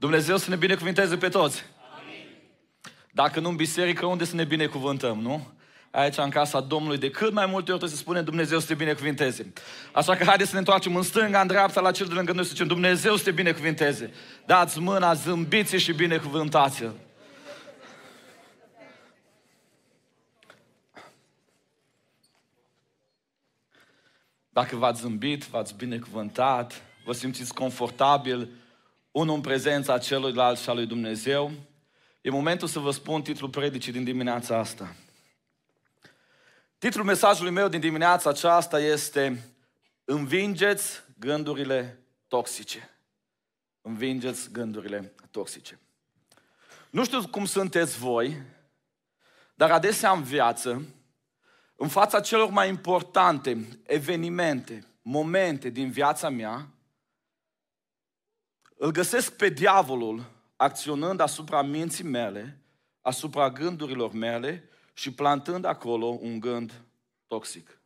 Dumnezeu să ne binecuvinteze pe toți. Dacă nu în biserică, unde să ne binecuvântăm, nu? Aici, în casa Domnului, de cât mai multe ori se spune Dumnezeu să te binecuvinteze. Așa că haideți să ne întoarcem în stânga, în dreapta, la cel de lângă noi să zicem Dumnezeu să te binecuvinteze. Dați mâna, zâmbiți și binecuvântați-l. Dacă v-ați zâmbit, v-ați binecuvântat, vă simțiți confortabil, unul în prezența celuilalt și a lui Dumnezeu, e momentul să vă spun titlul predicii din dimineața asta. Titlul mesajului meu din dimineața aceasta este Învingeți gândurile toxice. Învingeți gândurile toxice. Nu știu cum sunteți voi, dar adesea în viață, în fața celor mai importante evenimente, momente din viața mea, îl găsesc pe diavolul acționând asupra minții mele, asupra gândurilor mele și plantând acolo un gând toxic.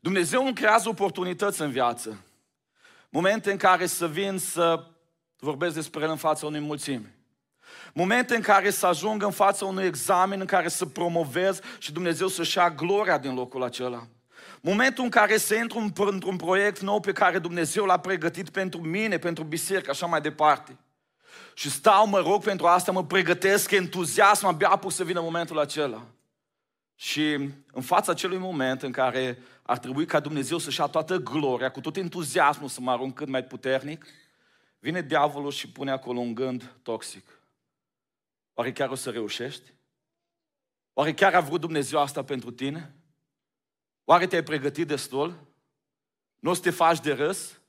Dumnezeu îmi creează oportunități în viață. Momente în care să vin să vorbesc despre el în fața unei mulțimi. Momente în care să ajung în fața unui examen în care să promovez și Dumnezeu să-și ia gloria din locul acela. Momentul în care se intru într-un proiect nou pe care Dumnezeu l-a pregătit pentru mine, pentru biserică, așa mai departe. Și stau, mă rog, pentru asta, mă pregătesc, entuziasm, abia apuc să vină momentul acela. Și în fața acelui moment în care ar trebui ca Dumnezeu să-și ia toată gloria, cu tot entuziasmul să mă arunc cât mai puternic, vine diavolul și pune acolo un gând toxic. Oare chiar o să reușești? Oare chiar a vrut Dumnezeu asta pentru tine? Oare te-ai pregătit destul? Nu o să te faci de râs?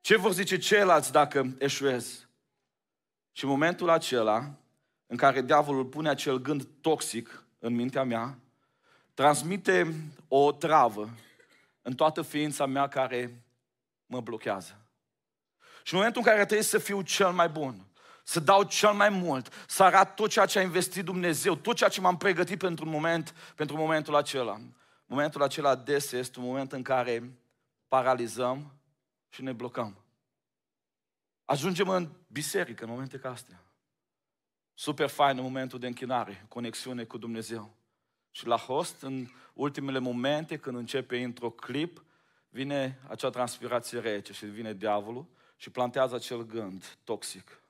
Ce vor zice ceilalți dacă eșuezi? Și în momentul acela, în care diavolul pune acel gând toxic în mintea mea, transmite o travă în toată ființa mea care mă blochează. Și în momentul în care trebuie să fiu cel mai bun, să dau cel mai mult, să arat tot ceea ce a investit Dumnezeu, tot ceea ce m-am pregătit pentru un moment, pentru momentul acela. Momentul acela des este un moment în care paralizăm și ne blocăm. Ajungem în biserică în momente ca astea. Super fain în momentul de închinare, conexiune cu Dumnezeu. Și la host, în ultimele momente, când începe intro clip, vine acea transpirație rece și vine diavolul și plantează acel gând toxic.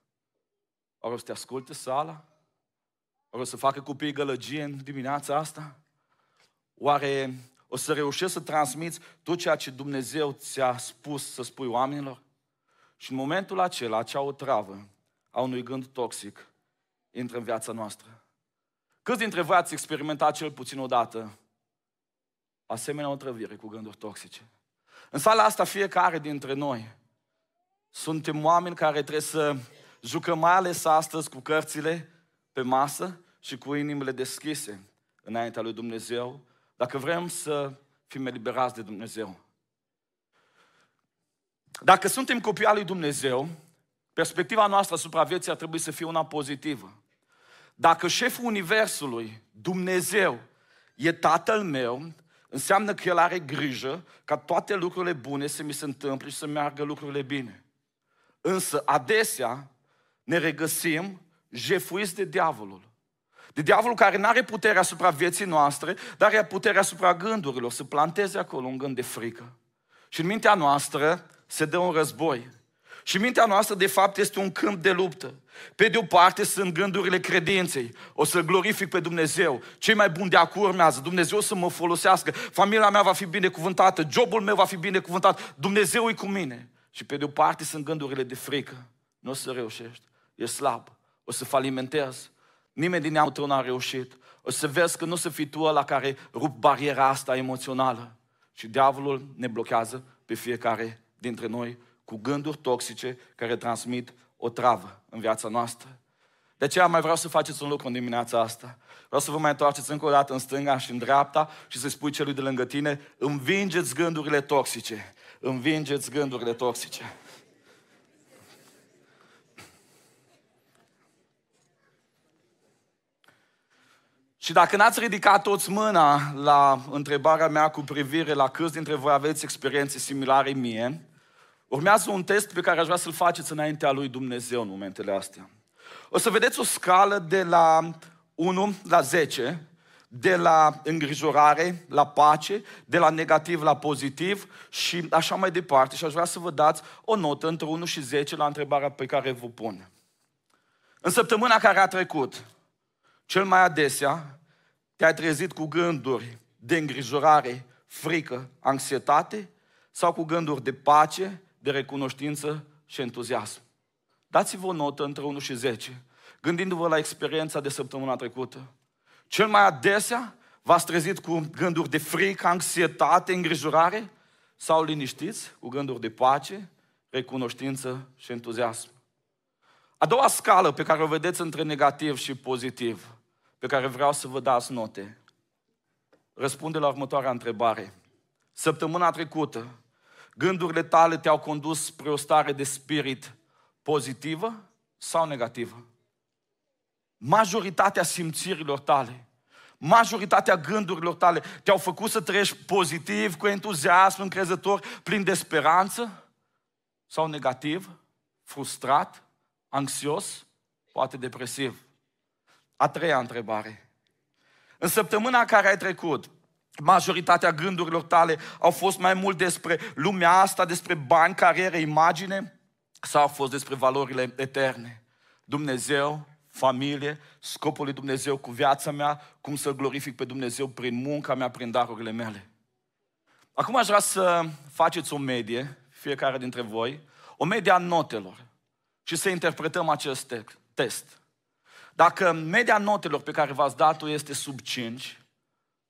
Oare o să te asculte sala? Oare o să facă copiii gălăgie în dimineața asta? Oare o să reușești să transmiți tot ceea ce Dumnezeu ți-a spus să spui oamenilor? Și în momentul acela, acea otravă a unui gând toxic intră în viața noastră. Câți dintre voi ați experimentat cel puțin odată asemenea otrăvire cu gânduri toxice? În sala asta, fiecare dintre noi suntem oameni care trebuie să jucăm mai ales astăzi cu cărțile pe masă și cu inimile deschise înaintea lui Dumnezeu, dacă vrem să fim eliberați de Dumnezeu. Dacă suntem copii al lui Dumnezeu, perspectiva noastră asupra vieții ar trebui să fie una pozitivă. Dacă șeful Universului, Dumnezeu, e tatăl meu, înseamnă că El are grijă ca toate lucrurile bune să mi se întâmple și să meargă lucrurile bine. Însă, adesea, ne regăsim jefuiți de diavolul. De diavolul care nu are putere asupra vieții noastre, dar are putere asupra gândurilor, să planteze acolo un gând de frică. Și în mintea noastră se dă un război. Și mintea noastră, de fapt, este un câmp de luptă. Pe de o parte sunt gândurile credinței. O să glorific pe Dumnezeu. Cei mai buni de acum urmează. Dumnezeu să mă folosească. Familia mea va fi binecuvântată. Jobul meu va fi binecuvântat. Dumnezeu e cu mine. Și pe de o parte sunt gândurile de frică. Nu o să reușești. E slab. O să falimentezi. Nimeni din neamul tău n-a reușit. O să vezi că nu să fii tu la care rup bariera asta emoțională. Și diavolul ne blochează pe fiecare dintre noi cu gânduri toxice care transmit o travă în viața noastră. De aceea mai vreau să faceți un lucru în dimineața asta. Vreau să vă mai întoarceți încă o dată în stânga și în dreapta și să spui celui de lângă tine, învingeți gândurile toxice. Învingeți gândurile toxice. Și dacă n-ați ridicat toți mâna la întrebarea mea cu privire la câți dintre voi aveți experiențe similare mie, Urmează un test pe care aș vrea să-l faceți înaintea lui Dumnezeu în momentele astea. O să vedeți o scală de la 1 la 10, de la îngrijorare la pace, de la negativ la pozitiv și așa mai departe. Și aș vrea să vă dați o notă între 1 și 10 la întrebarea pe care vă pun. În săptămâna care a trecut, cel mai adesea te-ai trezit cu gânduri de îngrijorare, frică, anxietate sau cu gânduri de pace, de recunoștință și entuziasm. Dați-vă o notă între 1 și 10, gândindu-vă la experiența de săptămâna trecută. Cel mai adesea v-ați trezit cu gânduri de frică, anxietate, îngrijorare sau liniștiți cu gânduri de pace, recunoștință și entuziasm. A doua scală pe care o vedeți între negativ și pozitiv, pe care vreau să vă dați note, răspunde la următoarea întrebare. Săptămâna trecută, gândurile tale te-au condus spre o stare de spirit pozitivă sau negativă? Majoritatea simțirilor tale, majoritatea gândurilor tale te-au făcut să trăiești pozitiv, cu entuziasm, încrezător, plin de speranță? Sau negativ, frustrat, anxios, poate depresiv? A treia întrebare. În săptămâna care ai trecut, majoritatea gândurilor tale au fost mai mult despre lumea asta, despre bani, carieră, imagine, sau au fost despre valorile eterne? Dumnezeu, familie, scopul lui Dumnezeu cu viața mea, cum să glorific pe Dumnezeu prin munca mea, prin darurile mele. Acum aș vrea să faceți o medie, fiecare dintre voi, o medie a notelor și să interpretăm acest test. Dacă media notelor pe care v-ați dat-o este sub 5,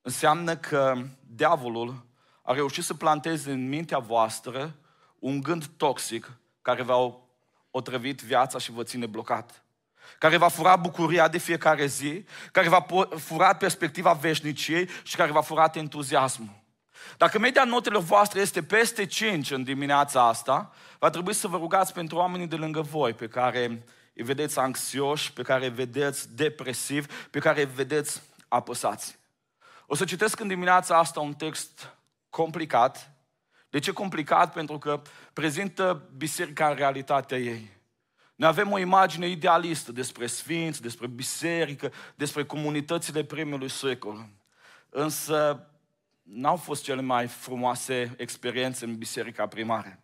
înseamnă că diavolul a reușit să planteze în mintea voastră un gând toxic care v-a otrăvit viața și vă ține blocat. Care va fura bucuria de fiecare zi, care va fura perspectiva veșniciei și care va fura entuziasmul. Dacă media notelor voastre este peste 5 în dimineața asta, va trebui să vă rugați pentru oamenii de lângă voi, pe care îi vedeți anxioși, pe care îi vedeți depresivi, pe care îi vedeți apăsați. O să citesc în dimineața asta un text complicat. De ce complicat? Pentru că prezintă biserica în realitatea ei. Noi avem o imagine idealistă despre sfinți, despre biserică, despre comunitățile primului secol. Însă n-au fost cele mai frumoase experiențe în biserica primară.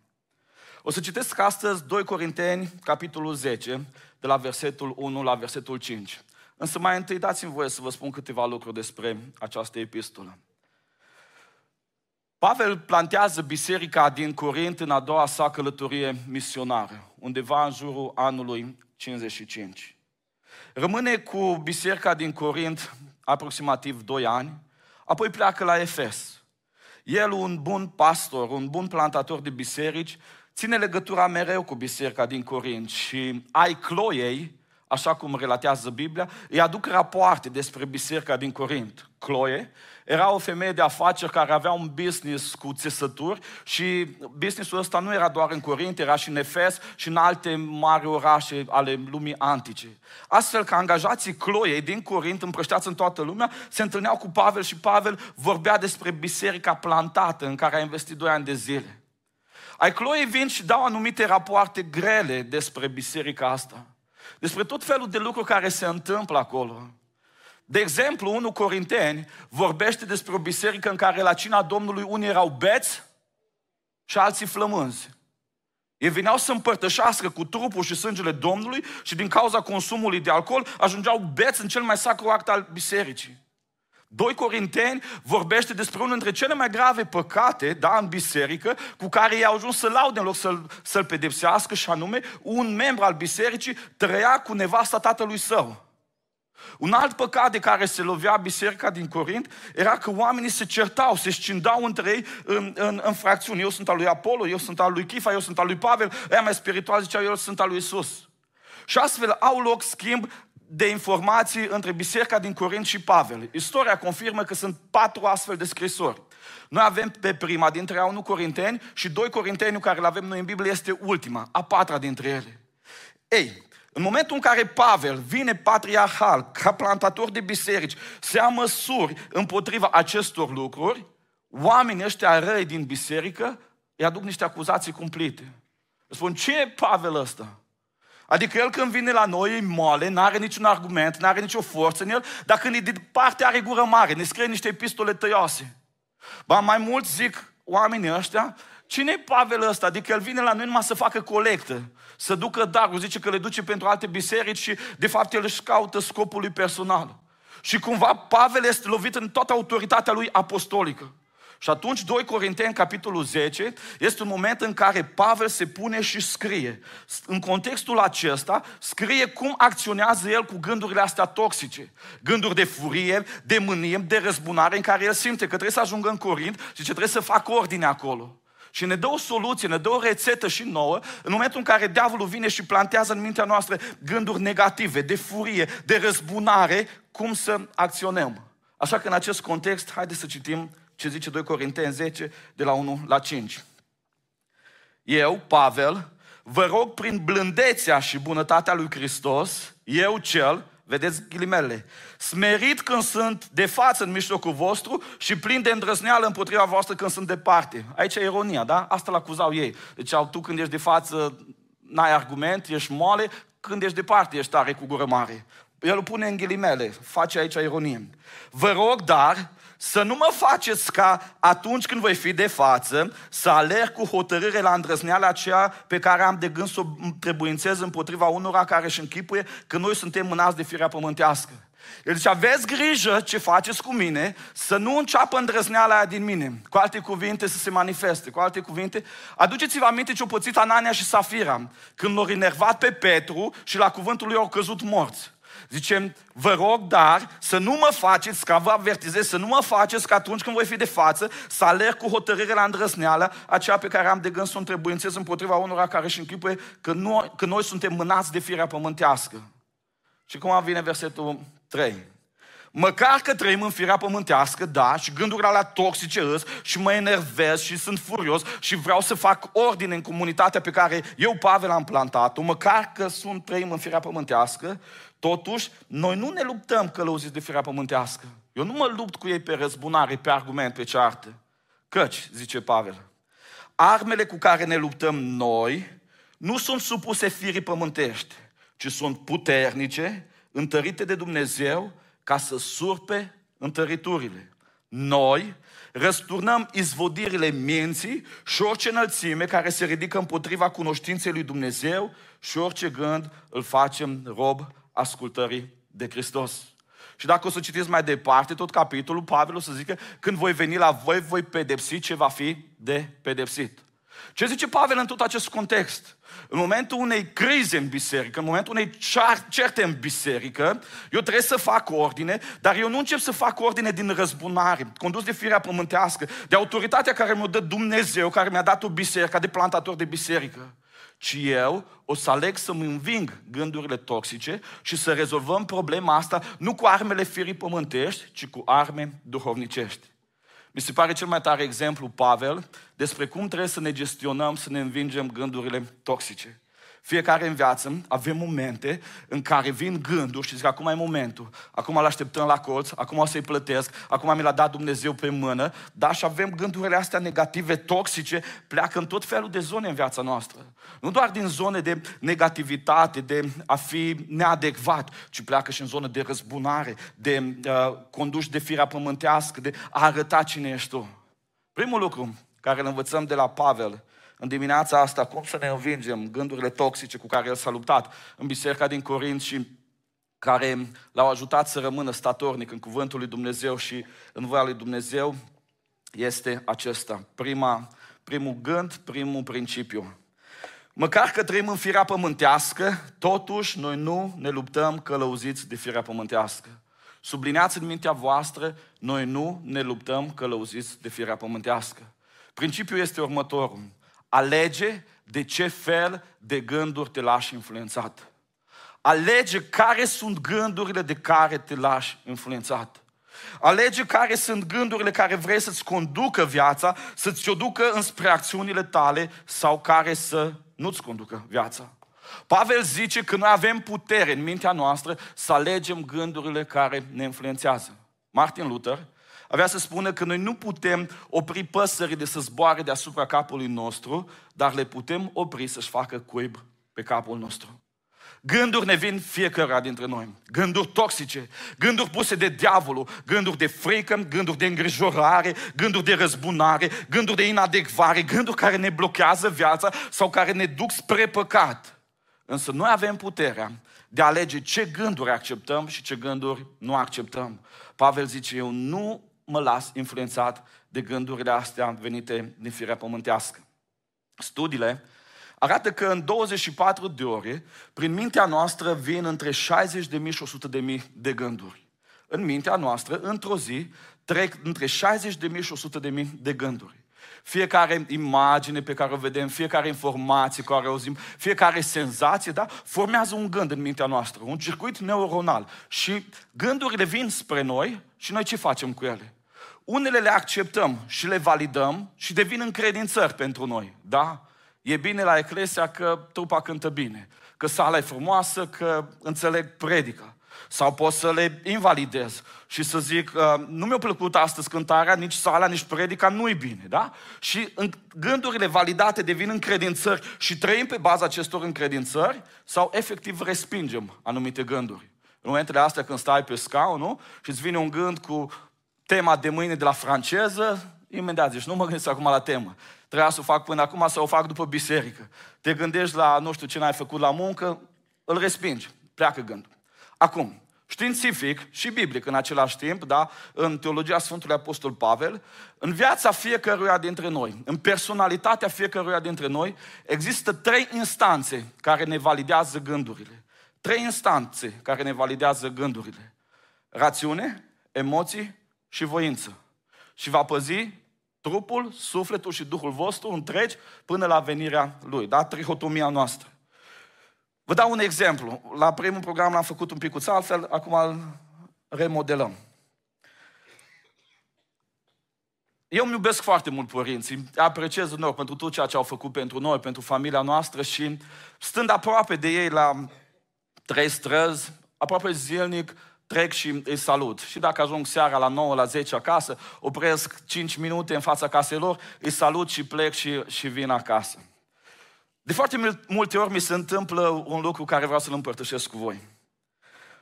O să citesc astăzi 2 Corinteni, capitolul 10, de la versetul 1 la versetul 5. Însă mai întâi dați-mi voie să vă spun câteva lucruri despre această epistolă. Pavel plantează biserica din Corint în a doua sa călătorie misionară, undeva în jurul anului 55. Rămâne cu biserica din Corint aproximativ 2 ani, apoi pleacă la Efes. El, un bun pastor, un bun plantator de biserici, ține legătura mereu cu biserica din Corint și ai Cloiei, așa cum relatează Biblia, îi aduc rapoarte despre biserica din Corint. Chloe era o femeie de afaceri care avea un business cu țesături și businessul ăsta nu era doar în Corint, era și în Efes și în alte mari orașe ale lumii antice. Astfel că angajații Chloe din Corint, împrășteați în toată lumea, se întâlneau cu Pavel și Pavel vorbea despre biserica plantată în care a investit doi ani de zile. Ai Chloe vin și dau anumite rapoarte grele despre biserica asta despre tot felul de lucruri care se întâmplă acolo. De exemplu, 1 Corinteni vorbește despre o biserică în care la cina Domnului unii erau beți și alții flămânzi. Ei veneau să împărtășească cu trupul și sângele Domnului și din cauza consumului de alcool ajungeau beți în cel mai sacru act al bisericii. 2 Corinteni vorbește despre unul dintre cele mai grave păcate, da, în biserică, cu care ei au ajuns să laude în loc să-l, să-l pedepsească, și anume, un membru al bisericii trăia cu nevasta tatălui său. Un alt păcat de care se lovea biserica din Corint era că oamenii se certau, se scindau între ei în, în, în fracțiuni. Eu sunt al lui Apollo, eu sunt al lui Chifa, eu sunt al lui Pavel, ăia mai spiritual ziceau, eu sunt al lui Isus. Și astfel au loc schimb de informații între biserica din Corint și Pavel. Istoria confirmă că sunt patru astfel de scrisori. Noi avem pe prima dintre ea 1 Corinteni și doi Corinteni care le avem noi în Biblie este ultima, a patra dintre ele. Ei, în momentul în care Pavel vine patriarhal, ca plantator de biserici, se ia măsuri împotriva acestor lucruri, oamenii ăștia răi din biserică îi aduc niște acuzații cumplite. Spun, ce e Pavel ăsta? Adică el când vine la noi e moale, nu are niciun argument, nu are nicio forță în el, dar când e de parte are gură mare, ne scrie niște epistole tăioase. Ba mai mult zic oamenii ăștia, cine e Pavel ăsta? Adică el vine la noi numai să facă colectă, să ducă darul, zice că le duce pentru alte biserici și de fapt el își caută scopul lui personal. Și cumva Pavel este lovit în toată autoritatea lui apostolică. Și atunci 2 Corinteni, capitolul 10, este un moment în care Pavel se pune și scrie. În contextul acesta, scrie cum acționează el cu gândurile astea toxice. Gânduri de furie, de mânie, de răzbunare, în care el simte că trebuie să ajungă în Corint și ce trebuie să facă ordine acolo. Și ne dă o soluție, ne dă o rețetă și nouă în momentul în care diavolul vine și plantează în mintea noastră gânduri negative, de furie, de răzbunare, cum să acționăm. Așa că în acest context, haideți să citim ce zice 2 Corinteni 10, de la 1 la 5. Eu, Pavel, vă rog prin blândețea și bunătatea lui Hristos, eu cel, vedeți ghilimele, smerit când sunt de față în mijlocul vostru și plin de îndrăzneală împotriva voastră când sunt departe. Aici e ironia, da? Asta l acuzau ei. Deci tu când ești de față, n-ai argument, ești moale, când ești departe, ești tare cu gură mare. El îl pune în ghilimele, face aici ironie. Vă rog, dar, să nu mă faceți ca atunci când voi fi de față, să alerg cu hotărâre la îndrăzneala aceea pe care am de gând să o trebuințez împotriva unora care își închipuie că noi suntem mânați de firea pământească. El zice, aveți grijă ce faceți cu mine, să nu înceapă îndrăzneala aia din mine. Cu alte cuvinte, să se manifeste. Cu alte cuvinte, aduceți-vă aminte ce-o pățit Anania și Safira, când l-au enervat pe Petru și la cuvântul lui au căzut morți. Zice, vă rog, dar să nu mă faceți, ca vă avertizez, să nu mă faceți că atunci când voi fi de față, să alerg cu hotărâre la îndrăsneală, aceea pe care am de gând să o întrebuințez împotriva unora care își închipuie că noi, că noi suntem mânați de firea pământească. Și cum vine versetul 3. Măcar că trăim în firea pământească, da, și gândurile alea toxice îs, și mă enervez și sunt furios și vreau să fac ordine în comunitatea pe care eu, Pavel, am plantat-o, măcar că sunt trăim în firea pământească, Totuși, noi nu ne luptăm călăuziți de firea pământească. Eu nu mă lupt cu ei pe răzbunare, pe argument, pe ceartă. Căci, zice Pavel, armele cu care ne luptăm noi nu sunt supuse firii pământești, ci sunt puternice, întărite de Dumnezeu, ca să surpe întăriturile. Noi răsturnăm izvodirile minții și orice înălțime care se ridică împotriva cunoștinței lui Dumnezeu și orice gând îl facem rob ascultării de Hristos. Și dacă o să citiți mai departe tot capitolul, Pavel o să zică, când voi veni la voi, voi pedepsi ce va fi de pedepsit. Ce zice Pavel în tot acest context? În momentul unei crize în biserică, în momentul unei certe în biserică, eu trebuie să fac ordine, dar eu nu încep să fac ordine din răzbunare, condus de firea pământească, de autoritatea care mi-o dă Dumnezeu, care mi-a dat o biserică, de plantator de biserică ci eu o să aleg să-mi înving gândurile toxice și să rezolvăm problema asta nu cu armele firii pământești, ci cu arme duhovnicești. Mi se pare cel mai tare exemplu Pavel despre cum trebuie să ne gestionăm, să ne învingem gândurile toxice. Fiecare în viață avem momente în care vin gânduri și zic, acum e momentul, acum îl așteptăm la colț, acum o să-i plătesc, acum mi l-a dat Dumnezeu pe mână, dar și avem gândurile astea negative, toxice, pleacă în tot felul de zone în viața noastră. Nu doar din zone de negativitate, de a fi neadecvat, ci pleacă și în zone de răzbunare, de uh, conduși de firea pământească, de a arăta cine ești tu. Primul lucru care îl învățăm de la Pavel în dimineața asta cum să ne învingem gândurile toxice cu care el s-a luptat în biserica din Corint și care l-au ajutat să rămână statornic în cuvântul lui Dumnezeu și în voia lui Dumnezeu, este acesta. Prima, primul gând, primul principiu. Măcar că trăim în firea pământească, totuși noi nu ne luptăm călăuziți de firea pământească. Sublineați în mintea voastră, noi nu ne luptăm călăuziți de firea pământească. Principiul este următorul. Alege de ce fel de gânduri te lași influențat. Alege care sunt gândurile de care te lași influențat. Alege care sunt gândurile care vrei să-ți conducă viața, să-ți o ducă înspre acțiunile tale sau care să nu-ți conducă viața. Pavel zice că noi avem putere în mintea noastră să alegem gândurile care ne influențează. Martin Luther avea să spună că noi nu putem opri păsările să zboare deasupra capului nostru, dar le putem opri să-și facă cuib pe capul nostru. Gânduri ne vin fiecare dintre noi. Gânduri toxice, gânduri puse de diavolul, gânduri de frică, gânduri de îngrijorare, gânduri de răzbunare, gânduri de inadecvare, gânduri care ne blochează viața sau care ne duc spre păcat. Însă noi avem puterea de a alege ce gânduri acceptăm și ce gânduri nu acceptăm. Pavel zice, eu nu mă las influențat de gândurile astea venite din firea pământească. Studiile arată că în 24 de ore, prin mintea noastră vin între 60.000 și 100.000 de gânduri. În mintea noastră, într-o zi, trec între 60.000 și 100.000 de gânduri. Fiecare imagine pe care o vedem, fiecare informație care o auzim, fiecare senzație, da, formează un gând în mintea noastră, un circuit neuronal. Și gândurile vin spre noi și noi ce facem cu ele? Unele le acceptăm și le validăm și devin încredințări pentru noi, da? E bine la Eclesia că trupa cântă bine, că sala e frumoasă, că înțeleg predica. Sau pot să le invalidez și să zic, uh, nu mi-a plăcut astăzi cântarea, nici sala, nici predica, nu-i bine, da? Și în gândurile validate devin încredințări și trăim pe baza acestor încredințări sau efectiv respingem anumite gânduri. În momentele astea când stai pe scaun, nu? Și îți vine un gând cu tema de mâine de la franceză, imediat zici, nu mă gândesc acum la temă. Trebuia să o fac până acum, să o fac după biserică. Te gândești la nu știu ce n-ai făcut la muncă, îl respingi. Pleacă gândul. Acum, științific și biblic în același timp, da, în teologia Sfântului Apostol Pavel, în viața fiecăruia dintre noi, în personalitatea fiecăruia dintre noi, există trei instanțe care ne validează gândurile. Trei instanțe care ne validează gândurile. Rațiune, emoții și voință. Și va păzi trupul, sufletul și Duhul vostru întregi până la venirea Lui. Da? Trihotomia noastră. Vă dau un exemplu. La primul program l-am făcut un pic altfel, acum îl remodelăm. Eu îmi iubesc foarte mult părinții, apreciez lor pentru tot ceea ce au făcut pentru noi, pentru familia noastră și stând aproape de ei la trei străzi, aproape zilnic, trec și îi salut. Și dacă ajung seara la 9, la 10 acasă, opresc 5 minute în fața casei lor, îi salut și plec și, și vin acasă. De foarte multe ori mi se întâmplă un lucru care vreau să-l împărtășesc cu voi.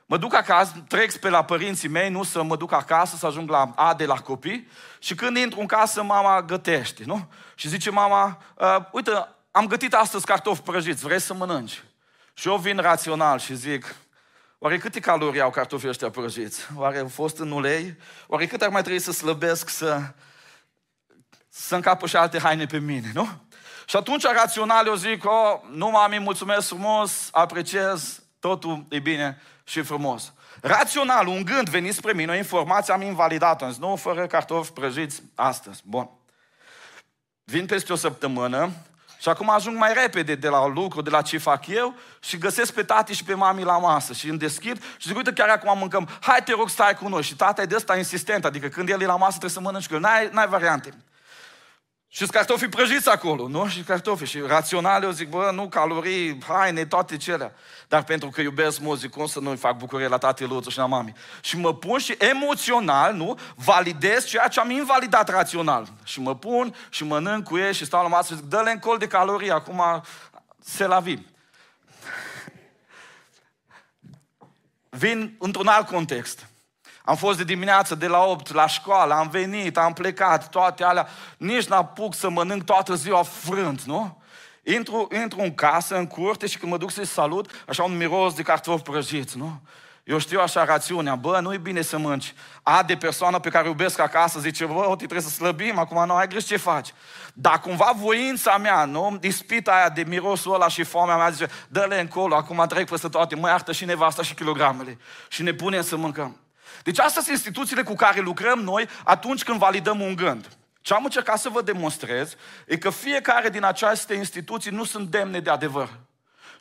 Mă duc acasă, trec pe la părinții mei, nu să mă duc acasă, să ajung la A de la copii și când intru în casă, mama gătește, nu? Și zice mama, uh, uite, am gătit astăzi cartofi prăjiți, vrei să mănânci? Și eu vin rațional și zic, Oare câte calorii au cartofii ăștia prăjiți? Oare au fost în ulei? Oare cât ar mai trebui să slăbesc să, să încapă și alte haine pe mine, nu? Și atunci, rațional, eu zic, oh, nu mami, mulțumesc frumos, apreciez, totul e bine și frumos. Rațional, un gând venit spre mine, o informație am invalidat-o. Am zis, nu, fără cartofi prăjiți astăzi. Bun. Vin peste o săptămână, și acum ajung mai repede de la lucru, de la ce fac eu și găsesc pe tati și pe mami la masă și îmi deschid și zic, uite, chiar acum mâncăm, hai te rog, stai cu noi. Și tata e de ăsta insistent, adică când el e la masă trebuie să mănânci cu el, n-ai, n-ai variante. Și cartofii prăjiți acolo, nu? Și cartofi. Și rațional eu zic, bă, nu, calorii, haine, toate cele. Dar pentru că iubesc mult, cum să nu-i fac bucurie la tatăl și la mami. Și mă pun și emoțional, nu? Validez ceea ce am invalidat rațional. Și mă pun și mănânc cu ei și stau la masă și zic, dă-le în col de calorii, acum se la vin. Vin într-un alt context. Am fost de dimineață de la 8 la școală, am venit, am plecat, toate alea. Nici n-apuc să mănânc toată ziua frânt, nu? Intru, intru în casă, în curte și când mă duc să-i salut, așa un miros de cartofi prăjiți, nu? Eu știu așa rațiunea, bă, nu e bine să mănânci. A de persoană pe care o iubesc acasă zice, bă, te trebuie să slăbim, acum nu ai grijă ce faci. Dar cumva voința mea, nu? Ispita aia de mirosul ăla și foamea mea zice, dă-le încolo, acum trec peste toate, mă iartă și nevasta și kilogramele. Și ne punem să mâncăm. Deci astea sunt instituțiile cu care lucrăm noi atunci când validăm un gând. Ce am încercat să vă demonstrez e că fiecare din aceste instituții nu sunt demne de adevăr.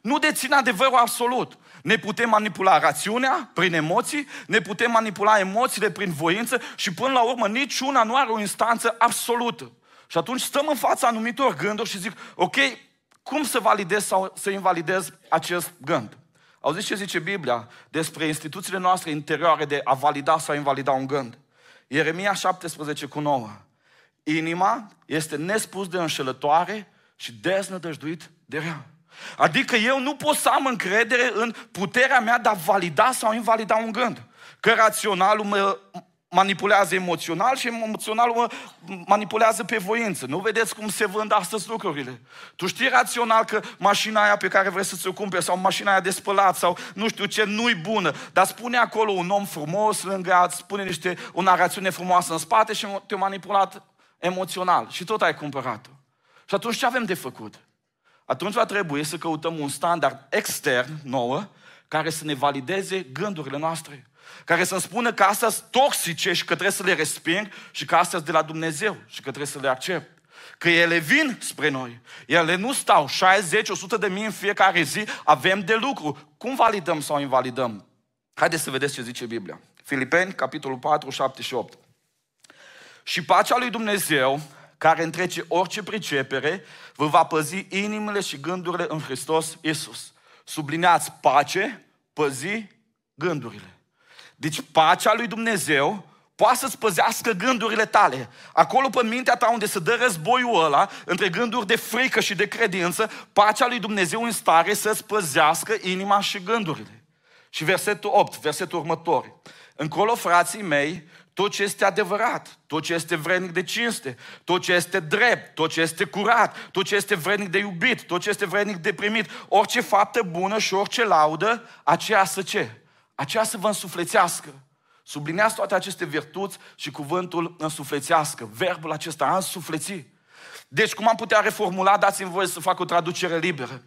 Nu dețin adevărul absolut. Ne putem manipula rațiunea prin emoții, ne putem manipula emoțiile prin voință și până la urmă niciuna nu are o instanță absolută. Și atunci stăm în fața anumitor gânduri și zic, ok, cum să validez sau să invalidez acest gând? Auziți ce zice Biblia despre instituțiile noastre interioare de a valida sau invalida un gând? Ieremia 17 cu 9. Inima este nespus de înșelătoare și deznădăjduit de rea. Adică eu nu pot să am încredere în puterea mea de a valida sau invalida un gând. Că raționalul mă manipulează emoțional și emoționalul mă manipulează pe voință. Nu vedeți cum se vând astăzi lucrurile. Tu știi rațional că mașina aia pe care vrei să ți-o cumperi sau mașina aia de spălat sau nu știu ce, nu-i bună, dar spune acolo un om frumos lângă ea, spune niște, o narațiune frumoasă în spate și te-a manipulat emoțional și tot ai cumpărat-o. Și atunci ce avem de făcut? Atunci va trebui să căutăm un standard extern nouă care să ne valideze gândurile noastre care să-mi spună că astea sunt toxice și că trebuie să le resping și că astea sunt de la Dumnezeu și că trebuie să le accept. Că ele vin spre noi. Ele nu stau 60, 100 de mii în fiecare zi, avem de lucru. Cum validăm sau invalidăm? Haideți să vedeți ce zice Biblia. Filipeni, capitolul 4, 7 și 8. Și pacea lui Dumnezeu, care întrece orice pricepere, vă va păzi inimile și gândurile în Hristos Iisus. Sublineați pace, păzi gândurile. Deci pacea lui Dumnezeu poate să-ți păzească gândurile tale. Acolo pe mintea ta unde se dă războiul ăla, între gânduri de frică și de credință, pacea lui Dumnezeu în stare să-ți păzească inima și gândurile. Și versetul 8, versetul următor. Încolo, frații mei, tot ce este adevărat, tot ce este vrednic de cinste, tot ce este drept, tot ce este curat, tot ce este vrednic de iubit, tot ce este vrednic de primit, orice faptă bună și orice laudă, aceea să ce? Aceea să vă însuflețească. Sublineați toate aceste virtuți și cuvântul însuflețească. Verbul acesta, a însufleți. Deci, cum am putea reformula, dați-mi voie să fac o traducere liberă.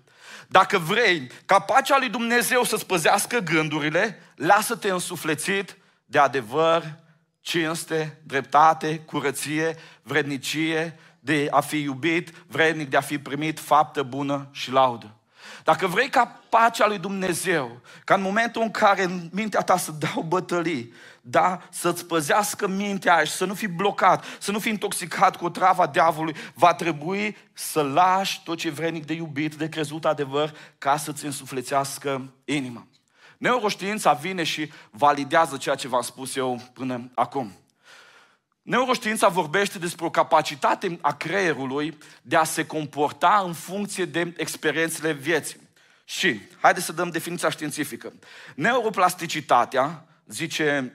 Dacă vrei ca pacea lui Dumnezeu să-ți păzească gândurile, lasă-te însuflețit de adevăr, cinste, dreptate, curăție, vrednicie, de a fi iubit, vrednic de a fi primit, faptă bună și laudă. Dacă vrei ca pacea lui Dumnezeu, ca în momentul în care în mintea ta să dau bătălii, da, să-ți păzească mintea și să nu fii blocat, să nu fii intoxicat cu o travă diavolului, va trebui să lași tot ce vrenic de iubit, de crezut adevăr, ca să-ți însuflețească inima. Neuroștiința vine și validează ceea ce v-am spus eu până acum. Neuroștiința vorbește despre o capacitate a creierului de a se comporta în funcție de experiențele vieții. Și, haideți să dăm definiția științifică. Neuroplasticitatea, zice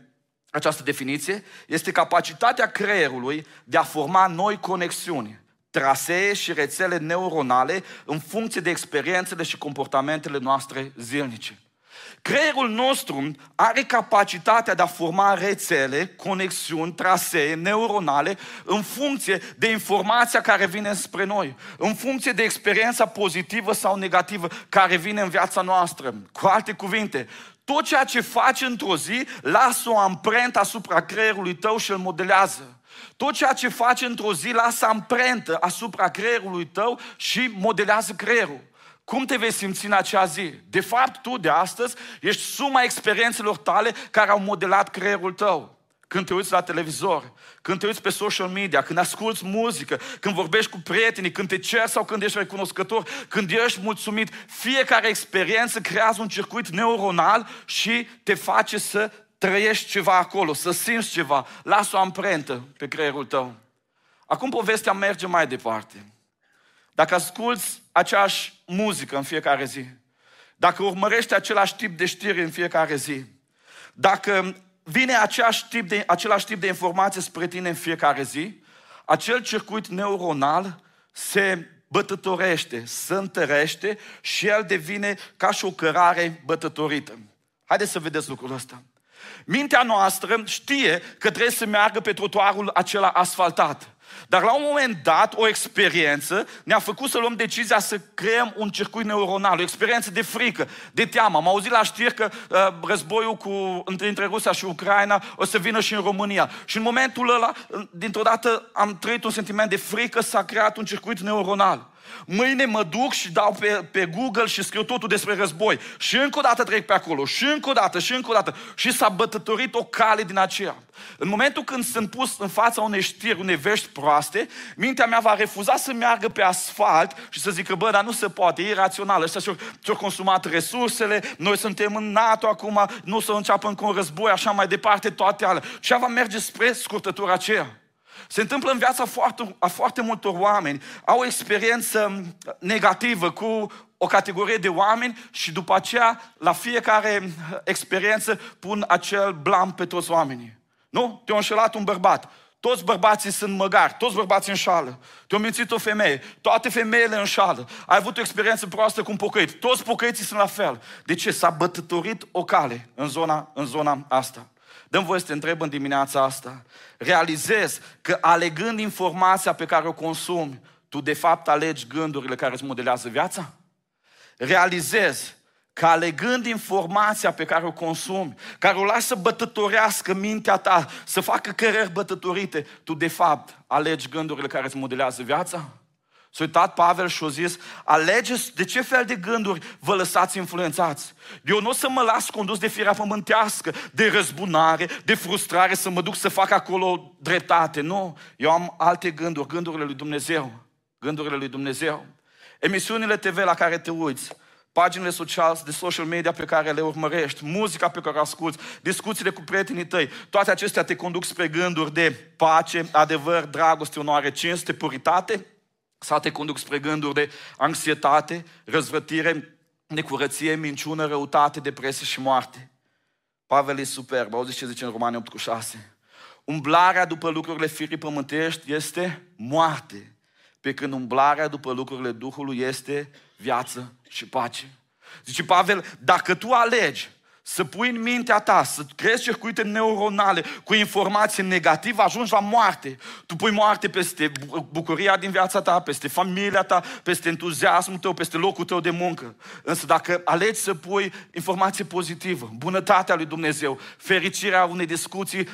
această definiție, este capacitatea creierului de a forma noi conexiuni, trasee și rețele neuronale în funcție de experiențele și comportamentele noastre zilnice. Creierul nostru are capacitatea de a forma rețele, conexiuni, trasee neuronale în funcție de informația care vine spre noi, în funcție de experiența pozitivă sau negativă care vine în viața noastră. Cu alte cuvinte, tot ceea ce faci într-o zi lasă o amprentă asupra creierului tău și îl modelează. Tot ceea ce faci într-o zi lasă amprentă asupra creierului tău și modelează creierul. Cum te vei simți în acea zi? De fapt, tu de astăzi ești suma experiențelor tale care au modelat creierul tău. Când te uiți la televizor, când te uiți pe social media, când asculți muzică, când vorbești cu prietenii, când te ceri sau când ești recunoscător, când ești mulțumit, fiecare experiență creează un circuit neuronal și te face să trăiești ceva acolo, să simți ceva. Lasă o amprentă pe creierul tău. Acum povestea merge mai departe. Dacă asculți aceeași muzică în fiecare zi, dacă urmărești același tip de știri în fiecare zi, dacă vine același tip de, același tip de informație spre tine în fiecare zi, acel circuit neuronal se bătătorește, se întărește și el devine ca și o cărare bătătorită. Haideți să vedeți lucrul ăsta. Mintea noastră știe că trebuie să meargă pe trotuarul acela asfaltat. Dar la un moment dat, o experiență ne-a făcut să luăm decizia să creăm un circuit neuronal, o experiență de frică, de teamă. Am auzit la știri că uh, războiul cu, între Rusia și Ucraina o să vină și în România. Și în momentul ăla, dintr-o dată, am trăit un sentiment de frică, s-a creat un circuit neuronal. Mâine mă duc și dau pe, pe Google și scriu totul despre război. Și încă o dată trec pe acolo, și încă o dată, și încă o dată. Și s-a bătătorit o cale din aceea. În momentul când sunt pus în fața unei știri, unei vești proaste, mintea mea va refuza să meargă pe asfalt și să zică, bă, dar nu se poate, e irațional, ăștia și-au, și consumat resursele, noi suntem în NATO acum, nu să înceapă încă un război, așa mai departe, toate alea. Și va merge spre scurtătura aceea. Se întâmplă în viața foarte, a foarte multor oameni. Au o experiență negativă cu o categorie de oameni și după aceea, la fiecare experiență, pun acel blam pe toți oamenii. Nu? Te-a înșelat un bărbat. Toți bărbații sunt măgari, toți bărbații înșală. Te-a mințit o femeie, toate femeile înșală. Ai avut o experiență proastă cu un pocăit, toți pocăiții sunt la fel. De ce? S-a bătătorit o cale în zona, în zona asta. Dăm voie să te întreb în dimineața asta. Realizezi că alegând informația pe care o consumi, tu de fapt alegi gândurile care îți modelează viața? Realizezi că alegând informația pe care o consumi, care o lași să bătătorească mintea ta, să facă căreri bătătorite, tu de fapt alegi gândurile care îți modelează viața? S-a uitat Pavel și a zis, alegeți de ce fel de gânduri vă lăsați influențați. Eu nu o să mă las condus de firea pământească, de răzbunare, de frustrare, să mă duc să fac acolo dreptate. Nu, eu am alte gânduri, gândurile lui Dumnezeu. Gândurile lui Dumnezeu. Emisiunile TV la care te uiți, paginile sociale de social media pe care le urmărești, muzica pe care o asculți, discuțiile cu prietenii tăi, toate acestea te conduc spre gânduri de pace, adevăr, dragoste, onoare, cinste, puritate, sau te conduc spre gânduri de anxietate, răzvrătire, necurăție, minciună, răutate, depresie și moarte. Pavel e superb, auziți ce zice în Romani 8 cu 6. Umblarea după lucrurile firii pământești este moarte, pe când umblarea după lucrurile Duhului este viață și pace. Zice Pavel, dacă tu alegi să pui în mintea ta, să creezi circuite neuronale cu informație negativă, ajungi la moarte. Tu pui moarte peste bucuria din viața ta, peste familia ta, peste entuziasmul tău, peste locul tău de muncă. Însă dacă alegi să pui informație pozitivă, bunătatea lui Dumnezeu, fericirea unei discuții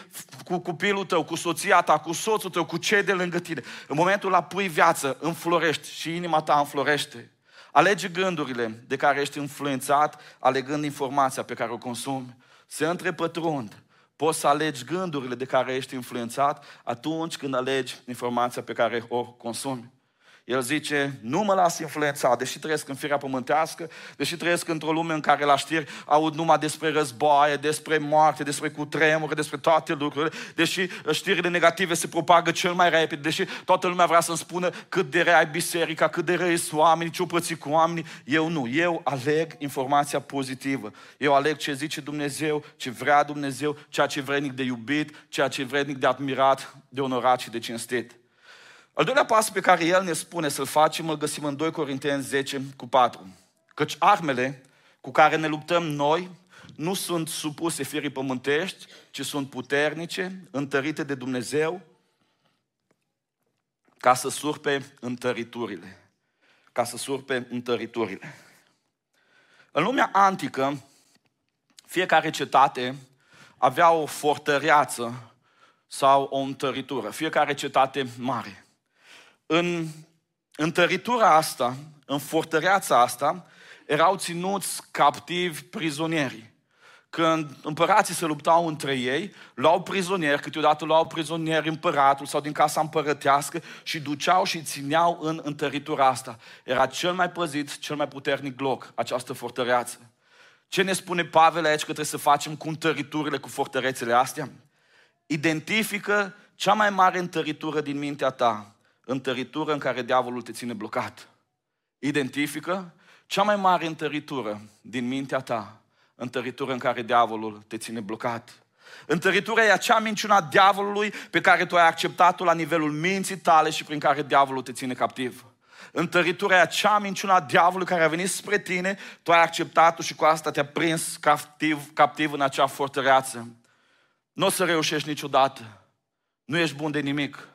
cu copilul tău, cu soția ta, cu soțul tău, cu cei de lângă tine, în momentul la pui viață, înflorești și inima ta înflorește. Alege gândurile de care ești influențat, alegând informația pe care o consumi. Se întrepătrund. Poți să alegi gândurile de care ești influențat atunci când alegi informația pe care o consumi. El zice, nu mă las influențat, deși trăiesc în firea pământească, deși trăiesc într-o lume în care la știri aud numai despre războaie, despre moarte, despre cutremure, despre toate lucrurile, deși știrile negative se propagă cel mai repede, deși toată lumea vrea să-mi spună cât de rea e biserica, cât de răi sunt oamenii, ce-o păți cu oamenii, eu nu. Eu aleg informația pozitivă. Eu aleg ce zice Dumnezeu, ce vrea Dumnezeu, ceea ce e vrednic de iubit, ceea ce e vrednic de admirat, de onorat și de cinstit. Al doilea pas pe care el ne spune să-l facem, îl găsim în 2 Corinteni 10 cu 4. Căci armele cu care ne luptăm noi nu sunt supuse firii pământești, ci sunt puternice, întărite de Dumnezeu, ca să surpe întăriturile. Ca să surpe întăriturile. În lumea antică, fiecare cetate avea o fortăreață sau o întăritură, fiecare cetate mare. În întăritura asta, în fortăreața asta, erau ținuți captivi prizonieri. Când împărații se luptau între ei, luau prizonieri, câteodată luau prizonieri împăratul sau din casa împărătească și duceau și țineau în întăritura asta. Era cel mai păzit, cel mai puternic loc, această fortăreață. Ce ne spune Pavel aici că trebuie să facem cu întăriturile, cu fortărețele astea? Identifică cea mai mare întăritură din mintea ta întăritură în care diavolul te ține blocat. Identifică cea mai mare întăritură din mintea ta, întăritură în care diavolul te ține blocat. Întăritura e acea minciuna diavolului pe care tu ai acceptat-o la nivelul minții tale și prin care diavolul te ține captiv. Întăritura e acea minciuna diavolului care a venit spre tine, tu ai acceptat-o și cu asta te-a prins captiv, captiv în acea fortăreață. Nu o să reușești niciodată. Nu ești bun de nimic.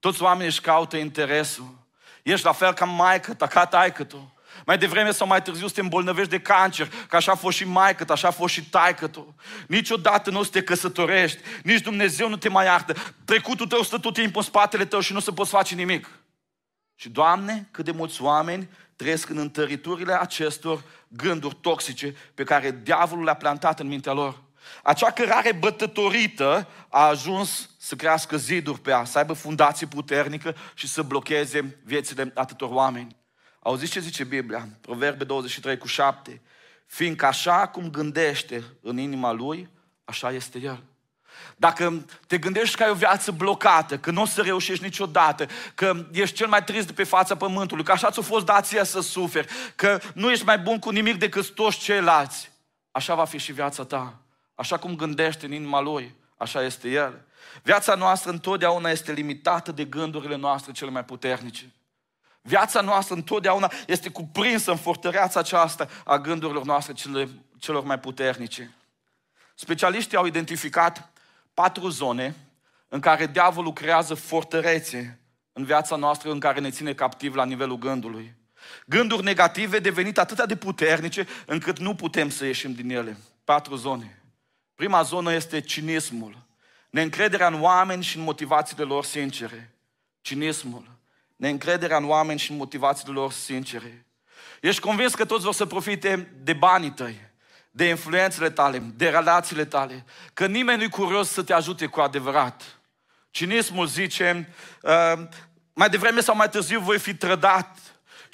Toți oamenii își caută interesul. Ești la fel ca maică ta, ca taică tu. Mai devreme sau mai târziu să te îmbolnăvești de cancer, că așa a fost și maică ta, așa a fost și taică tu. Niciodată nu o să te căsătorești, nici Dumnezeu nu te mai iartă. Trecutul tău stă tot timpul în spatele tău și nu se poți face nimic. Și, Doamne, cât de mulți oameni trăiesc în întăriturile acestor gânduri toxice pe care diavolul le-a plantat în mintea lor. Acea cărare bătătorită a ajuns să crească ziduri pe ea, să aibă fundație puternică și să blocheze viețile atâtor oameni. Auziți ce zice Biblia? Proverbe 23 cu 7. Fiindcă așa cum gândește în inima lui, așa este el. Dacă te gândești că ai o viață blocată, că nu o să reușești niciodată, că ești cel mai trist de pe fața pământului, că așa ți-a fost dația să suferi, că nu ești mai bun cu nimic decât toți ceilalți, așa va fi și viața ta. Așa cum gândește în inima lui, așa este el. Viața noastră întotdeauna este limitată de gândurile noastre cele mai puternice. Viața noastră întotdeauna este cuprinsă în fortăreața aceasta a gândurilor noastre cele, celor mai puternice. Specialiștii au identificat patru zone în care diavolul creează fortărețe în viața noastră în care ne ține captiv la nivelul gândului. Gânduri negative devenite atât de puternice încât nu putem să ieșim din ele. Patru zone. Prima zonă este cinismul. Neîncrederea în oameni și în motivațiile lor sincere. Cinismul. Neîncrederea în oameni și în motivațiile lor sincere. Ești convins că toți vor să profite de banii tăi, de influențele tale, de relațiile tale, că nimeni nu-i curios să te ajute cu adevărat. Cinismul zice, uh, mai devreme sau mai târziu voi fi trădat,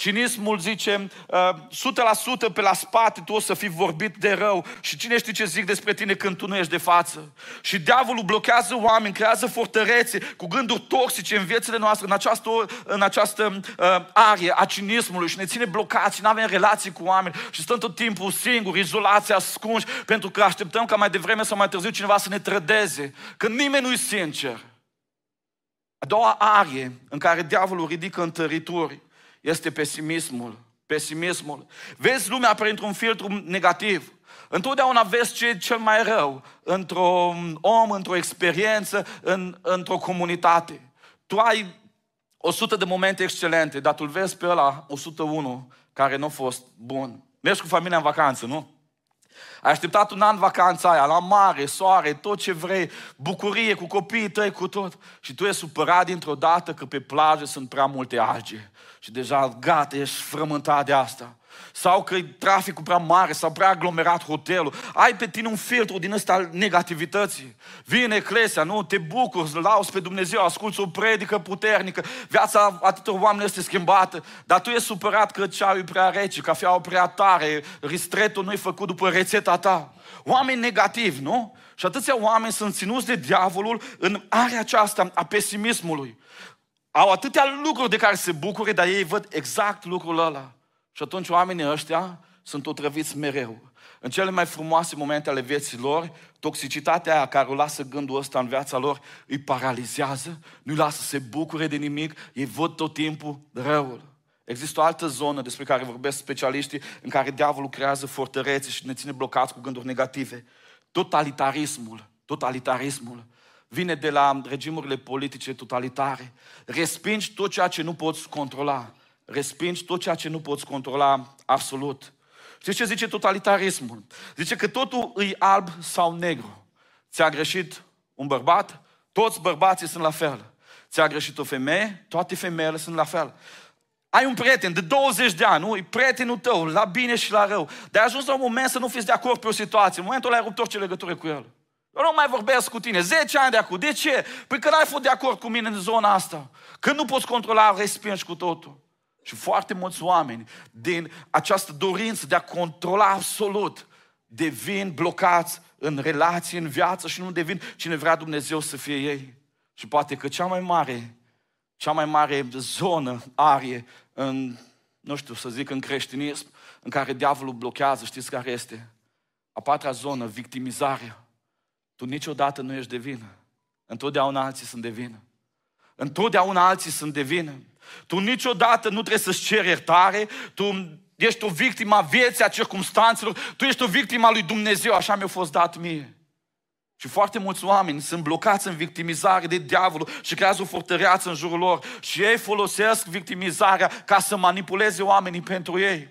Cinismul zice, uh, 100% pe la spate tu o să fii vorbit de rău și cine știe ce zic despre tine când tu nu ești de față. Și diavolul blochează oameni, creează fortărețe cu gânduri toxice în viețile noastre, în această, în această uh, arie a cinismului și ne ține blocați și nu avem relații cu oameni și stăm tot timpul singuri, izolați, ascunși, pentru că așteptăm ca mai devreme sau mai târziu cineva să ne trădeze, că nimeni nu-i sincer. A doua arie în care diavolul ridică întărituri este pesimismul. Pesimismul. Vezi lumea printr-un filtru negativ. Întotdeauna vezi ce e cel mai rău într-un om, într-o experiență, în, într-o comunitate. Tu ai 100 de momente excelente, dar tu vezi pe ăla 101 care nu a fost bun. Mergi cu familia în vacanță, nu? Ai așteptat un an vacanța aia, la mare, soare, tot ce vrei, bucurie cu copiii tăi, cu tot. Și tu ești supărat dintr-o dată că pe plajă sunt prea multe alge și deja gata, ești frământat de asta. Sau că e traficul prea mare sau prea aglomerat hotelul. Ai pe tine un filtru din ăsta negativității. Vine Eclesia, nu? Te bucuri, lauzi pe Dumnezeu, asculți o predică puternică. Viața atâtor oameni este schimbată. Dar tu ești supărat că ceaiul e prea rece, cafeaua prea tare, ristretul nu e făcut după rețeta ta. Oameni negativi, nu? Și atâția oameni sunt ținuți de diavolul în area aceasta a pesimismului au atâtea lucruri de care se bucure, dar ei văd exact lucrul ăla. Și atunci oamenii ăștia sunt otrăviți mereu. În cele mai frumoase momente ale vieții lor, toxicitatea aia care o lasă gândul ăsta în viața lor îi paralizează, nu-i lasă să se bucure de nimic, ei văd tot timpul răul. Există o altă zonă despre care vorbesc specialiștii, în care diavolul creează fortărețe și ne ține blocați cu gânduri negative. Totalitarismul. Totalitarismul vine de la regimurile politice totalitare. Respingi tot ceea ce nu poți controla. Respingi tot ceea ce nu poți controla absolut. Știți ce zice totalitarismul? Zice că totul îi alb sau negru. Ți-a greșit un bărbat? Toți bărbații sunt la fel. Ți-a greșit o femeie? Toate femeile sunt la fel. Ai un prieten de 20 de ani, nu? E prietenul tău, la bine și la rău. Dar ai ajuns la un moment să nu fiți de acord pe o situație. În momentul ăla ai rupt orice legătură cu el. Eu nu mai vorbesc cu tine. 10 ani de acum. De ce? Păi că n-ai fost de acord cu mine în zona asta. Că nu poți controla, respingi cu totul. Și foarte mulți oameni din această dorință de a controla absolut devin blocați în relații, în viață și nu devin cine vrea Dumnezeu să fie ei. Și poate că cea mai mare, cea mai mare zonă, arie în, nu știu să zic, în creștinism, în care diavolul blochează, știți care este? A patra zonă, victimizarea. Tu niciodată nu ești de vină. Întotdeauna alții sunt de vină. Întotdeauna alții sunt de vină. Tu niciodată nu trebuie să-ți ceri iertare, tu ești o victimă a vieții, a circumstanțelor, tu ești o victimă a lui Dumnezeu, așa mi-a fost dat mie. Și foarte mulți oameni sunt blocați în victimizare de diavolul și creează o fortăreață în jurul lor. Și ei folosesc victimizarea ca să manipuleze oamenii pentru ei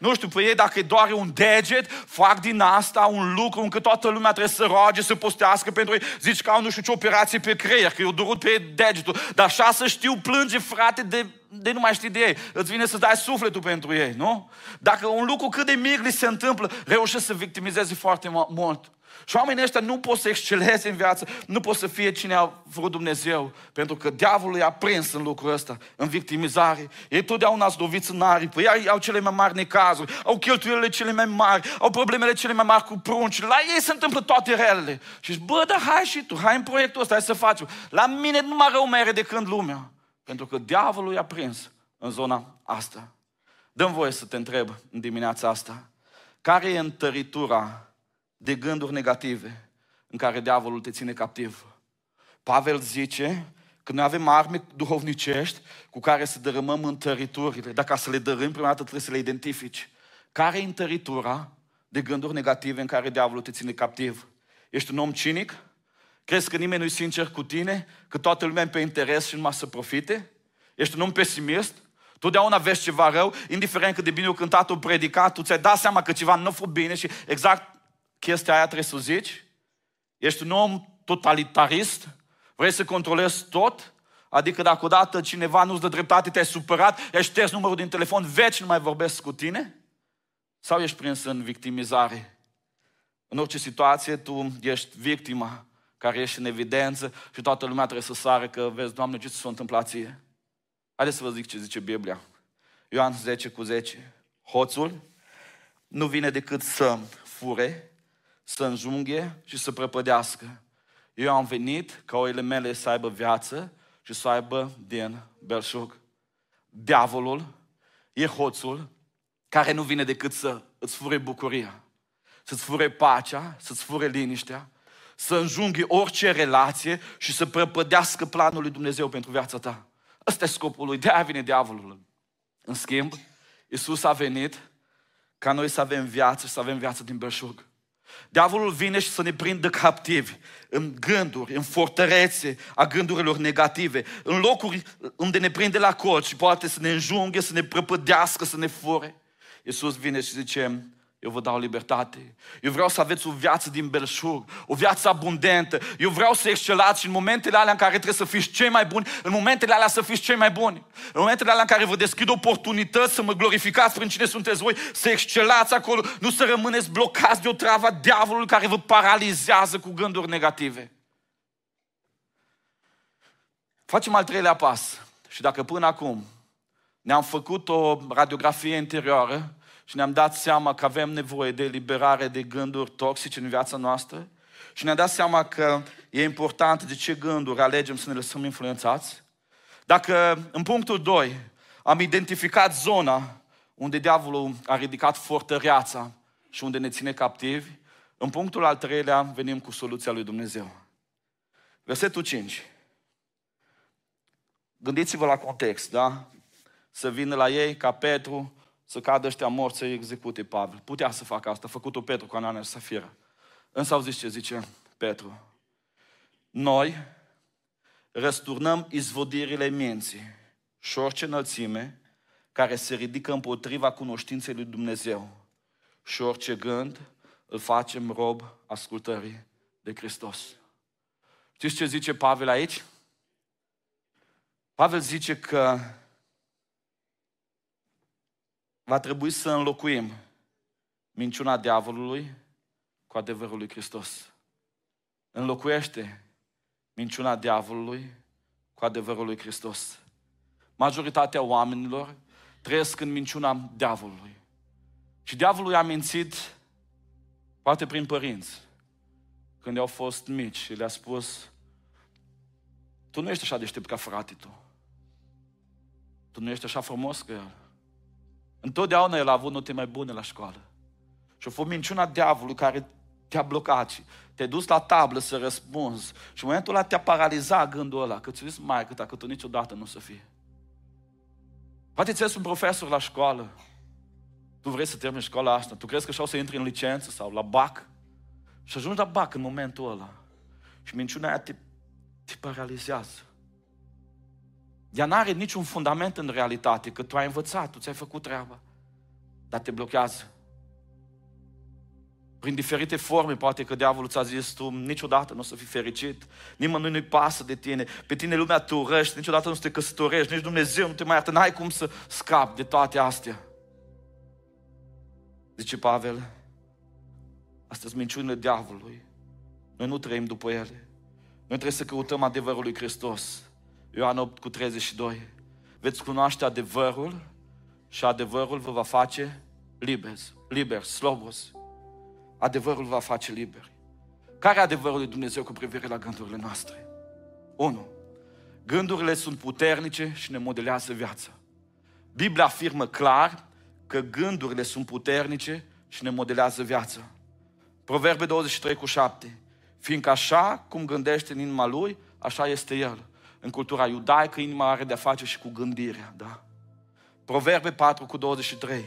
nu știu, pe ei dacă îi doare un deget, fac din asta un lucru încât toată lumea trebuie să roage, să postească pentru ei. Zici că au nu știu ce operație pe creier, că i-au durut pe degetul. Dar așa să știu, plânge frate de de nu mai știi de ei. Îți vine să dai sufletul pentru ei, nu? Dacă un lucru cât de mic li se întâmplă, reușește să victimizeze foarte mult. Și oamenii ăștia nu pot să exceleze în viață, nu pot să fie cine a vrut Dumnezeu, pentru că diavolul i-a prins în lucrul ăsta, în victimizare. Ei totdeauna zdoviți în aripă, ei au cele mai mari necazuri, au cheltuielile cele mai mari, au problemele cele mai mari cu prunci, la ei se întâmplă toate relele. Și zici, bă, dar hai și tu, hai în proiectul ăsta, hai să facem. La mine nu mai rău mere de când lumea, pentru că diavolul i-a prins în zona asta. Dăm voie să te întreb în dimineața asta, care e întăritura de gânduri negative în care diavolul te ține captiv. Pavel zice că noi avem arme duhovnicești cu care să dărâmăm întăriturile, dar ca să le dărâm, prima dată trebuie să le identifici. Care e întăritura de gânduri negative în care diavolul te ține captiv? Ești un om cinic? Crezi că nimeni nu-i sincer cu tine? Că toată lumea e pe interes și numai să profite? Ești un om pesimist? Totdeauna vezi ceva rău, indiferent cât de bine o cântat, o predicat, tu ți-ai dat seama că ceva nu a fost bine și exact chestia aia trebuie să o zici? Ești un om totalitarist? Vrei să controlezi tot? Adică dacă odată cineva nu-ți dă dreptate, te-ai supărat, ai șters numărul din telefon, veci nu mai vorbesc cu tine? Sau ești prins în victimizare? În orice situație, tu ești victima care ești în evidență și toată lumea trebuie să sară că, vezi, Doamne, ce s-a întâmplat ție? Haideți să vă zic ce zice Biblia. Ioan 10 cu 10. Hoțul nu vine decât să fure, să înjunghe și să prăpădească. Eu am venit ca oile mele să aibă viață și să aibă din belșug. Diavolul e hoțul care nu vine decât să îți fure bucuria, să-ți fure pacea, să-ți fure liniștea, să înjunghi orice relație și să prăpădească planul lui Dumnezeu pentru viața ta. Ăsta e scopul lui, de-aia vine diavolul. În schimb, Iisus a venit ca noi să avem viață și să avem viață din belșug. Diavolul vine și să ne prindă captivi în gânduri, în fortărețe a gândurilor negative, în locuri unde ne prinde la colț și poate să ne înjunghe, să ne prăpădească, să ne fure. Iisus vine și zice, eu vă dau libertate. Eu vreau să aveți o viață din belșug, o viață abundentă. Eu vreau să excelați și în momentele alea în care trebuie să fiți cei mai buni, în momentele alea să fiți cei mai buni. În momentele alea în care vă deschid oportunități să mă glorificați prin cine sunteți voi, să excelați acolo, nu să rămâneți blocați de o travă a diavolului care vă paralizează cu gânduri negative. Facem al treilea pas. Și dacă până acum ne-am făcut o radiografie interioară, și ne-am dat seama că avem nevoie de eliberare de gânduri toxice în viața noastră și ne-am dat seama că e important de ce gânduri alegem să ne lăsăm influențați. Dacă în punctul 2 am identificat zona unde diavolul a ridicat fortăreața și unde ne ține captivi, în punctul al treilea venim cu soluția lui Dumnezeu. Versetul 5. Gândiți-vă la context, da? Să vină la ei ca Petru, să cadă ăștia morți să execute Pavel. Putea să facă asta, a făcut-o Petru cu Anania și Safira. Însă au zis ce zice Petru. Noi răsturnăm izvodirile minții și orice înălțime care se ridică împotriva cunoștinței lui Dumnezeu și orice gând îl facem rob ascultării de Hristos. Știți ce zice Pavel aici? Pavel zice că va trebui să înlocuim minciuna diavolului cu adevărul lui Hristos. Înlocuiește minciuna diavolului cu adevărul lui Hristos. Majoritatea oamenilor trăiesc în minciuna diavolului. Și diavolul i-a mințit poate prin părinți. Când au fost mici și le-a spus tu nu ești așa deștept ca frate tu. Tu nu ești așa frumos ca el. Întotdeauna el a avut note mai bune la școală. Și a fost minciuna diavolului care te-a blocat și te-ai dus la tablă să răspunzi. Și în momentul ăla te-a paralizat gândul ăla, că ți-a zis mai cât că tu niciodată nu o să fie. Poate ți un profesor la școală. Tu vrei să termini școala asta. Tu crezi că și-au să intri în licență sau la BAC. Și ajungi la BAC în momentul ăla. Și minciuna aia te, te paralizează. Ea nu are niciun fundament în realitate, că tu ai învățat, tu ți-ai făcut treaba, dar te blochează. prin diferite forme, poate că diavolul ți-a zis tu niciodată nu o să fii fericit, nimănui nu-i pasă de tine, pe tine lumea te urăște, niciodată nu să te căsătorești, nici Dumnezeu nu te mai iartă, n-ai cum să scapi de toate astea. Zice Pavel, astea sunt minciunile diavolului. Noi nu trăim după ele. Noi trebuie să căutăm adevărul lui Hristos. Ioan 8 cu 32. Veți cunoaște adevărul și adevărul vă va face liberi, liber, slobos. Adevărul va face liberi. Care e adevărul lui Dumnezeu cu privire la gândurile noastre? 1. Gândurile sunt puternice și ne modelează viața. Biblia afirmă clar că gândurile sunt puternice și ne modelează viața. Proverbe 23 cu 7. Fiindcă așa cum gândește în inima lui, așa este el. În cultura iudaică, inima are de-a face și cu gândirea, da? Proverbe 4 cu 23.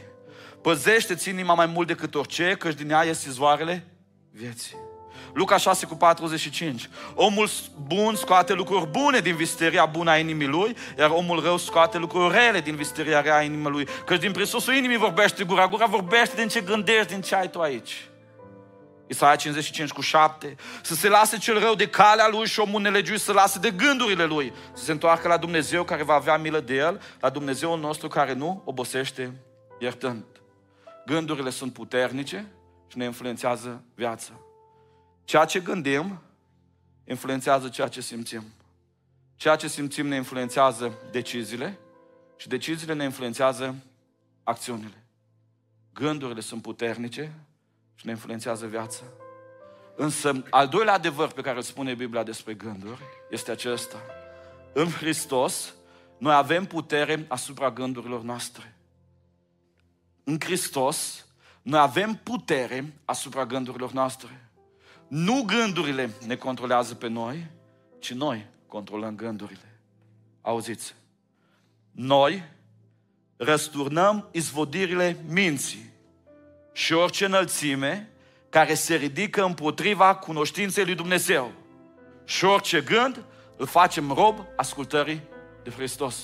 Păzește-ți inima mai mult decât orice, căci din ea este izvoarele vieții. Luca 6 cu 45. Omul bun scoate lucruri bune din visteria bună a inimii lui, iar omul rău scoate lucruri rele din visteria rea a inimii lui. Căci din prisosul inimii vorbește gura, gura vorbește din ce gândești, din ce ai tu aici. Isaia 55 cu 7. Să se lase cel rău de calea lui și omul nelegiuit să lase de gândurile lui. Să se întoarcă la Dumnezeu care va avea milă de el, la Dumnezeu nostru care nu obosește iertând. Gândurile sunt puternice și ne influențează viața. Ceea ce gândim influențează ceea ce simțim. Ceea ce simțim ne influențează deciziile și deciziile ne influențează acțiunile. Gândurile sunt puternice și ne influențează viața. Însă, al doilea adevăr pe care îl spune Biblia despre gânduri este acesta. În Hristos, noi avem putere asupra gândurilor noastre. În Hristos, noi avem putere asupra gândurilor noastre. Nu gândurile ne controlează pe noi, ci noi controlăm gândurile. Auziți? Noi răsturnăm izvodirile minții și orice înălțime care se ridică împotriva cunoștinței lui Dumnezeu. Și orice gând îl facem rob ascultării de Hristos.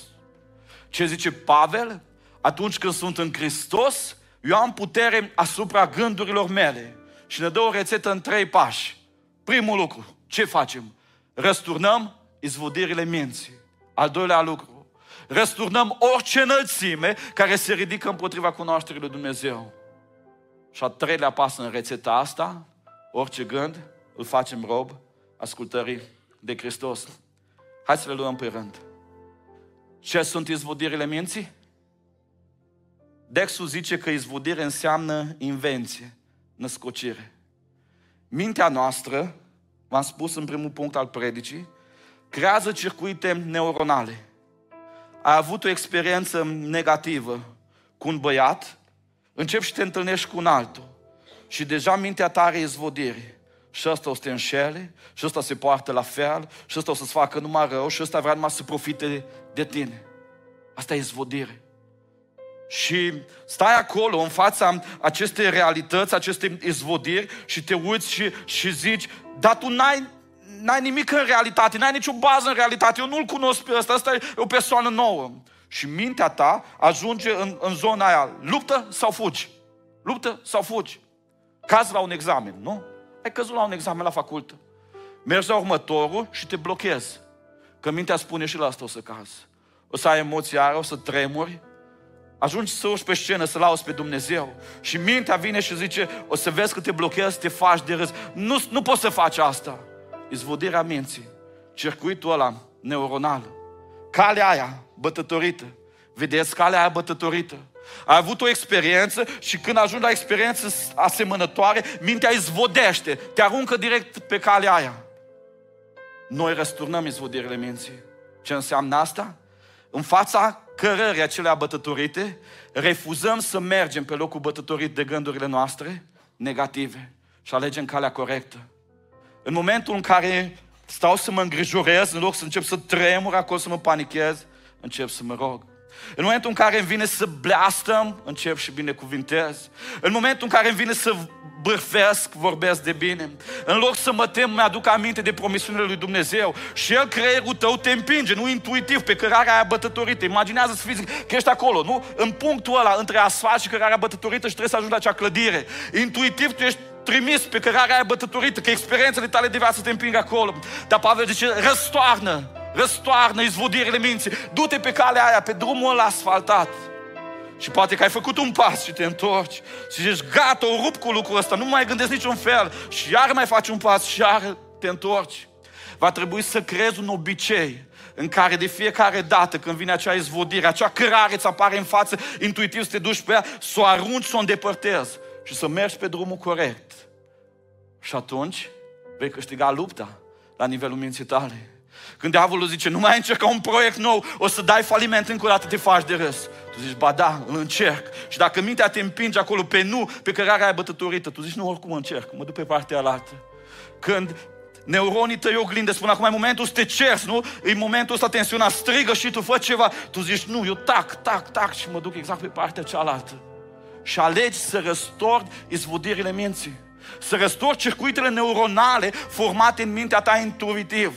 Ce zice Pavel? Atunci când sunt în Hristos, eu am putere asupra gândurilor mele. Și ne dă o rețetă în trei pași. Primul lucru, ce facem? Răsturnăm izvodirile minții. Al doilea lucru, răsturnăm orice înălțime care se ridică împotriva cunoașterii lui Dumnezeu. Și a treilea pas în rețeta asta, orice gând, îl facem rob ascultării de Hristos. Hai să le luăm pe rând. Ce sunt izvodirile minții? Dexul zice că izvodire înseamnă invenție, născocire. Mintea noastră, v-am spus în primul punct al predicii, creează circuite neuronale. Ai avut o experiență negativă cu un băiat, începi și te întâlnești cu un altul. Și deja mintea ta are izvodire. Și ăsta o să te înșele, și ăsta se poartă la fel, și ăsta o să-ți facă numai rău, și ăsta vrea numai să profite de, de tine. Asta e izvodire. Și stai acolo în fața acestei realități, acestei izvodiri și te uiți și, și zici, dar tu n-ai, n-ai nimic în realitate, n-ai nicio bază în realitate, eu nu-l cunosc pe ăsta, ăsta e o persoană nouă. Și mintea ta ajunge în, în zona aia, luptă sau fugi? Luptă sau fugi? Caz la un examen, nu? Ai căzut la un examen la facultă. Mergi la următorul și te blochezi. Că mintea spune și la asta o să cazi. O să ai emoții o să tremuri, Ajungi să urci pe scenă, să lauzi pe Dumnezeu. Și mintea vine și zice, o să vezi că te blochezi, te faci de râs. Nu, nu poți să faci asta. Izvodirea minții. Circuitul ăla neuronal. Calea aia bătătorită. Vedeți calea aia bătătorită. Ai avut o experiență și când ajungi la experiență asemănătoare, mintea izvodește, te aruncă direct pe calea aia. Noi răsturnăm izvodirile minții. Ce înseamnă asta? În fața cărării acelea bătătorite, refuzăm să mergem pe locul bătătorit de gândurile noastre negative și alegem calea corectă. În momentul în care stau să mă îngrijorez, în loc să încep să tremur acolo, să mă panichez, încep să mă rog. În momentul în care îmi vine să bleastăm, încep și binecuvintez. În momentul în care îmi vine să bârfesc, vorbesc de bine. În loc să mă tem, mi-aduc aminte de promisiunile lui Dumnezeu. Și el, creierul tău, te împinge, nu intuitiv, pe cărarea aia bătătorită. Imaginează-ți fizic că ești acolo, nu? În punctul ăla, între asfalt și cărarea bătătorită și trebuie să ajungi la acea clădire. Intuitiv tu ești trimis pe cărarea aia bătătorită, că experiențele tale de viață te împing acolo. Dar Pavel zice, răstoarnă, răstoarnă izvodirile minții, du-te pe calea aia, pe drumul ăla asfaltat. Și poate că ai făcut un pas și te întorci și zici, gata, o rup cu lucrul ăsta, nu mai gândesc niciun fel și iar mai faci un pas și iar te întorci. Va trebui să crezi un obicei în care de fiecare dată când vine acea izvodire, acea cărare îți apare în față, intuitiv să te duci pe ea, să o arunci, să o îndepărtezi și să mergi pe drumul corect. Și atunci vei câștiga lupta la nivelul minții tale. Când diavolul zice, nu mai încerca un proiect nou, o să dai faliment încă o dată, te faci de râs. Tu zici, ba da, îl încerc. Și dacă mintea te împinge acolo pe nu, pe cărarea aia bătătorită, tu zici, nu, oricum încerc, mă duc pe partea altă. Când neuronii tăi oglindă, spun acum e momentul să te cerți, nu? E momentul ăsta tensiunea strigă și tu fă ceva. Tu zici, nu, eu tac, tac, tac și mă duc exact pe partea cealaltă. Și alegi să răstori izvodirile minții. Să răstori circuitele neuronale formate în mintea ta intuitiv.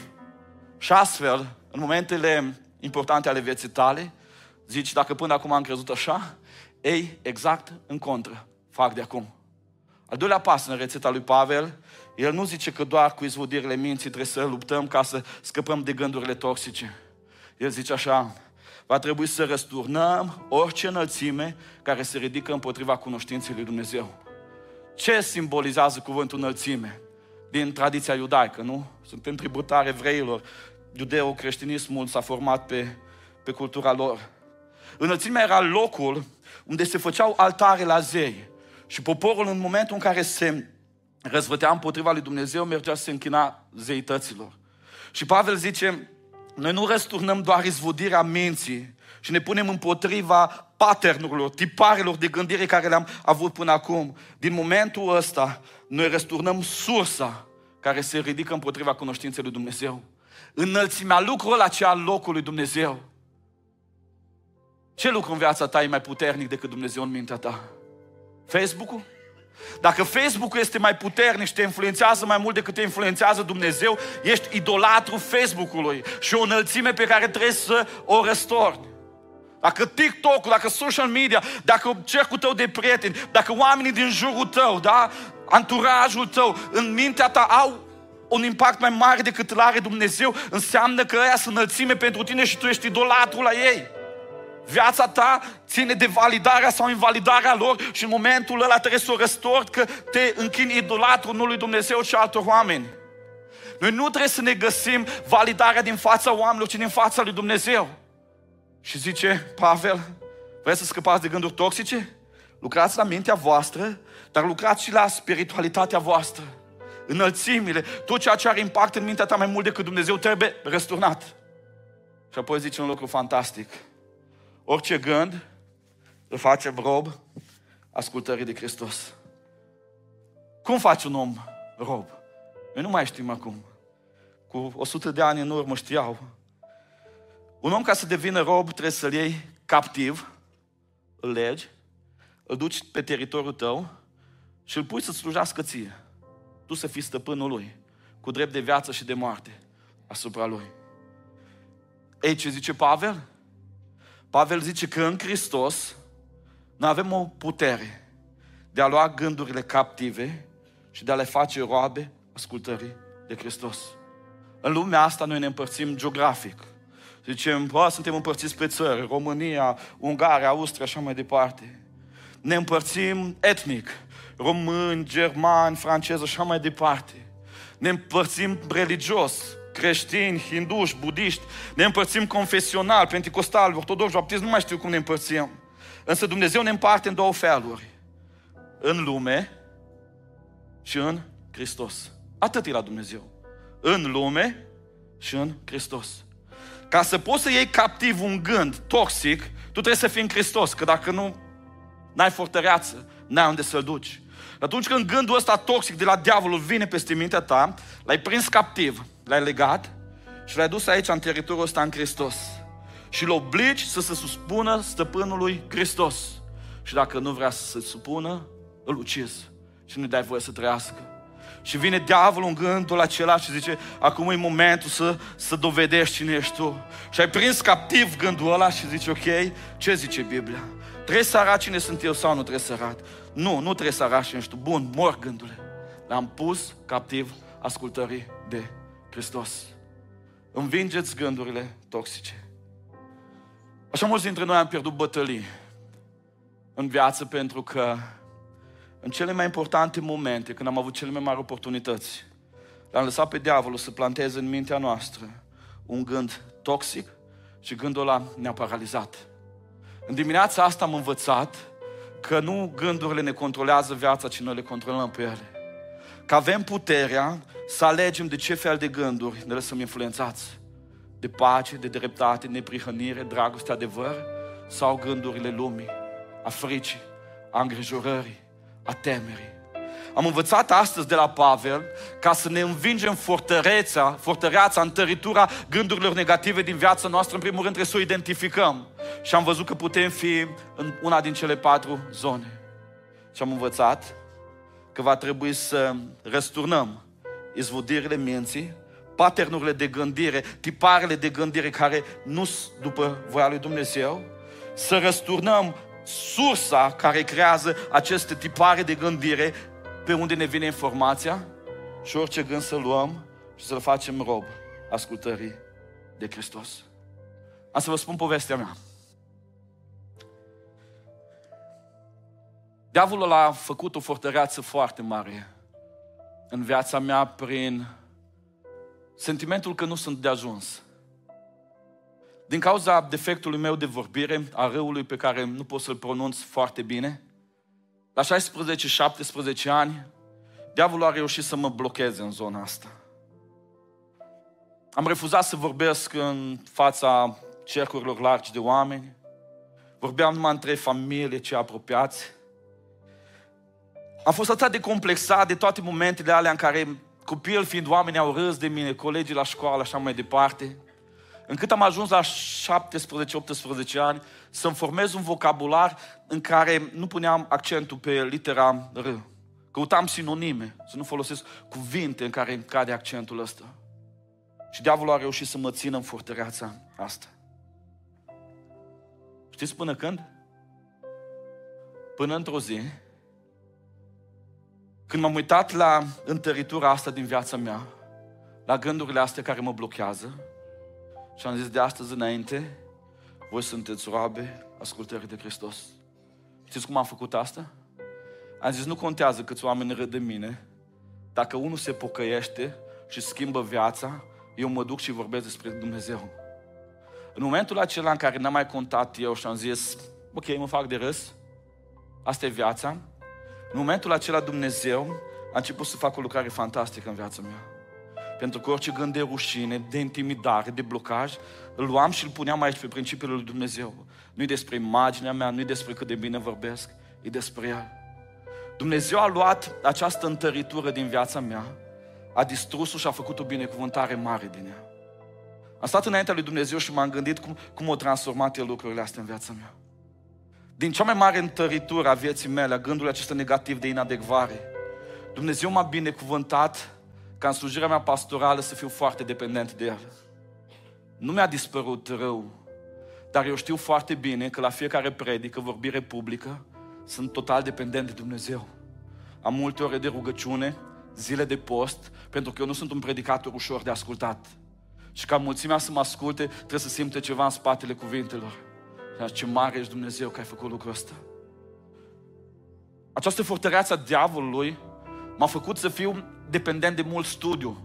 Și astfel, în momentele importante ale vieții tale, zici, dacă până acum am crezut așa, ei, exact în contră, fac de acum. Al doilea pas în rețeta lui Pavel, el nu zice că doar cu izvodirile minții trebuie să luptăm ca să scăpăm de gândurile toxice. El zice așa, va trebui să răsturnăm orice înălțime care se ridică împotriva cunoștinței lui Dumnezeu. Ce simbolizează cuvântul înălțime? Din tradiția iudaică, nu? Suntem tributari evreilor. Iudeo-creștinismul s-a format pe, pe cultura lor. Înălțimea era locul unde se făceau altare la zei. Și poporul în momentul în care se răzvătea împotriva lui Dumnezeu, mergea să se închina zeităților. Și Pavel zice, noi nu răsturnăm doar izvodirea minții și ne punem împotriva paternurilor, tiparelor de gândire care le-am avut până acum. Din momentul ăsta, noi răsturnăm sursa care se ridică împotriva cunoștinței lui Dumnezeu. Înălțimea lucrul acela locul lui Dumnezeu. Ce lucru în viața ta e mai puternic decât Dumnezeu în mintea ta? Facebook-ul? Dacă Facebook-ul este mai puternic și te influențează mai mult decât te influențează Dumnezeu, ești idolatru Facebook-ului și o înălțime pe care trebuie să o răstorni. Dacă TikTok-ul, dacă social media, dacă cercul tău de prieteni, dacă oamenii din jurul tău, da, anturajul tău, în mintea ta au un impact mai mare decât îl are Dumnezeu, înseamnă că aia sunt înălțime pentru tine și tu ești idolatru la ei. Viața ta ține de validarea sau invalidarea lor și în momentul ăla trebuie să o răstori că te închini idolatru nu lui Dumnezeu, ci altor oameni. Noi nu trebuie să ne găsim validarea din fața oamenilor, ci din fața lui Dumnezeu. Și zice Pavel, vreți să scăpați de gânduri toxice? Lucrați la mintea voastră, dar lucrați și la spiritualitatea voastră. Înălțimile, tot ceea ce are impact în mintea ta mai mult decât Dumnezeu trebuie răsturnat. Și apoi zice un lucru fantastic. Orice gând îl face rob ascultării de Hristos. Cum faci un om rob? Noi nu mai știm acum. Cu 100 de ani în urmă știau. Un om ca să devină rob trebuie să-l iei captiv, îl legi, îl duci pe teritoriul tău și îl pui să-ți slujească ție. Tu să fii stăpânul lui, cu drept de viață și de moarte asupra lui. Ei, ce zice Pavel? Pavel zice că în Hristos noi avem o putere de a lua gândurile captive și de a le face roabe ascultării de Hristos. În lumea asta noi ne împărțim geografic. Zicem, bă, suntem împărțiți pe țări, România, Ungaria, Austria, așa mai departe. Ne împărțim etnic, români, germani, francezi, așa mai departe. Ne împărțim religios, creștini, hinduși, budiști, ne împărțim confesional, pentecostal, ortodox, baptist, nu mai știu cum ne împărțim. Însă Dumnezeu ne împarte în două feluri. În lume și în Hristos. Atât e la Dumnezeu. În lume și în Hristos. Ca să poți să iei captiv un gând toxic, tu trebuie să fii în Hristos, că dacă nu, n-ai fortăreață, n-ai unde să-l duci. Atunci când gândul ăsta toxic de la diavolul vine peste mintea ta, l-ai prins captiv, l-ai legat și l-ai dus aici în teritoriul ăsta în Hristos. Și îl obligi să se suspună stăpânului Hristos. Și dacă nu vrea să se supună, îl ucizi și nu-i dai voie să trăiască. Și vine diavolul în gândul acela și zice, acum e momentul să, să dovedești cine ești tu. Și ai prins captiv gândul ăla și zici, ok, ce zice Biblia? Trebuie să arăt cine sunt eu sau nu trebuie să arăt? Nu, nu trebuie să arăt cine ești tu. Bun, mor gândule. Le-am pus captiv ascultării de Hristos. Învingeți gândurile toxice. Așa mulți dintre noi am pierdut bătălii în viață pentru că în cele mai importante momente, când am avut cele mai mari oportunități, l-am lăsat pe diavolul să planteze în mintea noastră un gând toxic și gândul ăla ne-a paralizat. În dimineața asta am învățat că nu gândurile ne controlează viața, ci noi le controlăm pe ele. Că avem puterea să alegem de ce fel de gânduri ne lăsăm influențați. De pace, de dreptate, neprihănire, dragoste, adevăr sau gândurile lumii, a fricii, a îngrijorării, a temerii. Am învățat astăzi de la Pavel ca să ne învingem fortăreța, fortăreața, întăritura gândurilor negative din viața noastră, în primul rând trebuie să o identificăm. Și am văzut că putem fi în una din cele patru zone. Și am învățat că va trebui să răsturnăm izvodirile minții, paternurile de gândire, tiparele de gândire care nu sunt după voia lui Dumnezeu, să răsturnăm sursa care creează aceste tipare de gândire pe unde ne vine informația și orice gând să luăm și să-l facem rob ascultării de Hristos. Am să vă spun povestea mea. Diavolul a făcut o fortăreață foarte mare în viața mea prin sentimentul că nu sunt de ajuns. Din cauza defectului meu de vorbire, a răului pe care nu pot să-l pronunț foarte bine, la 16-17 ani, diavolul a reușit să mă blocheze în zona asta. Am refuzat să vorbesc în fața cercurilor largi de oameni. Vorbeam numai între familie, cei apropiați. Am fost atât de complexat de toate momentele alea în care copil fiind oameni au râs de mine, colegii la școală, așa mai departe încât am ajuns la 17-18 ani să-mi formez un vocabular în care nu puneam accentul pe litera R. Căutam sinonime, să nu folosesc cuvinte în care cade accentul ăsta. Și diavolul a reușit să mă țină în fortăreața asta. Știți până când? Până într-o zi, când m-am uitat la întăritura asta din viața mea, la gândurile astea care mă blochează, și am zis, de astăzi înainte, voi sunteți roabe ascultării de Hristos. Știți cum am făcut asta? Am zis, nu contează câți oameni râd de mine, dacă unul se pocăiește și schimbă viața, eu mă duc și vorbesc despre Dumnezeu. În momentul acela în care n-am mai contat eu și am zis, ok, mă fac de râs, asta e viața, în momentul acela Dumnezeu a început să facă o lucrare fantastică în viața mea. Pentru că orice gând de rușine, de intimidare, de blocaj, îl luam și îl puneam aici pe principiul lui Dumnezeu. Nu-i despre imaginea mea, nu-i despre cât de bine vorbesc, e despre El. Dumnezeu a luat această întăritură din viața mea, a distrus-o și a făcut o binecuvântare mare din ea. Am stat înaintea lui Dumnezeu și m-am gândit cum, cum o transformat El lucrurile astea în viața mea. Din cea mai mare întăritură a vieții mele, a gândului acesta negativ de inadecvare, Dumnezeu m-a binecuvântat ca în slujirea mea pastorală să fiu foarte dependent de El. Nu mi-a dispărut rău, dar eu știu foarte bine că la fiecare predică, vorbire publică, sunt total dependent de Dumnezeu. Am multe ore de rugăciune, zile de post, pentru că eu nu sunt un predicator ușor de ascultat. Și ca mulțimea să mă asculte, trebuie să simte ceva în spatele cuvintelor. Dar ce mare ești Dumnezeu că ai făcut lucrul ăsta. Această fortăreață a diavolului m-a făcut să fiu dependent de mult studiu.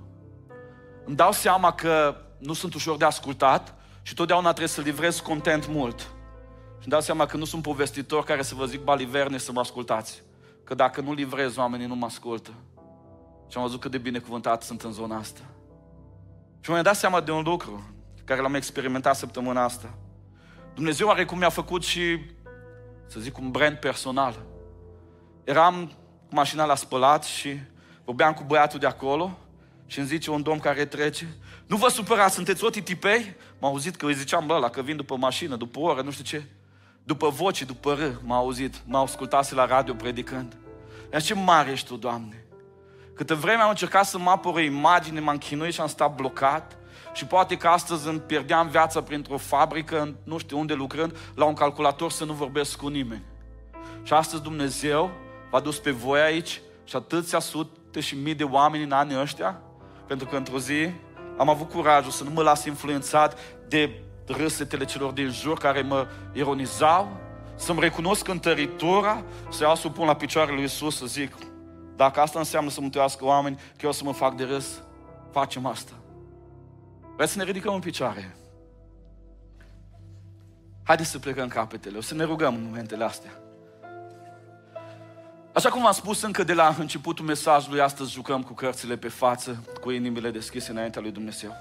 Îmi dau seama că nu sunt ușor de ascultat și totdeauna trebuie să livrez content mult. Și îmi dau seama că nu sunt povestitor care să vă zic baliverne să mă ascultați. Că dacă nu livrez, oamenii nu mă ascultă. Și am văzut cât de binecuvântat sunt în zona asta. Și mi-am dat seama de un lucru care l-am experimentat săptămâna asta. Dumnezeu are cum mi-a făcut și, să zic, un brand personal. Eram cu mașina la spălat și vorbeam cu băiatul de acolo și îmi zice un domn care trece, nu vă supărați, sunteți o titipei? M-a auzit că îi ziceam, bă, la că vin după mașină, după oră, nu știu ce. După voce, după râ, m-a auzit, m-a ascultat la radio predicând. Iar ce mare ești tu, Doamne! Câte vreme am încercat să mă apăr o imagine, m-am chinuit și am stat blocat și poate că astăzi îmi pierdeam viața printr-o fabrică, nu știu unde lucrând, la un calculator să nu vorbesc cu nimeni. Și astăzi Dumnezeu v-a dus pe voi aici și atâția sute sute și mii de oameni în anii ăștia, pentru că într-o zi am avut curajul să nu mă las influențat de râsetele celor din jur care mă ironizau, să-mi recunosc întăritura, să iau să pun la picioarele lui Isus, să zic, dacă asta înseamnă să mântuiască oameni, că eu să mă fac de râs, facem asta. Vreți să ne ridicăm în picioare? Haideți să plecăm capetele, o să ne rugăm în momentele astea. Așa cum am spus încă de la începutul mesajului, astăzi jucăm cu cărțile pe față, cu inimile deschise înaintea lui Dumnezeu.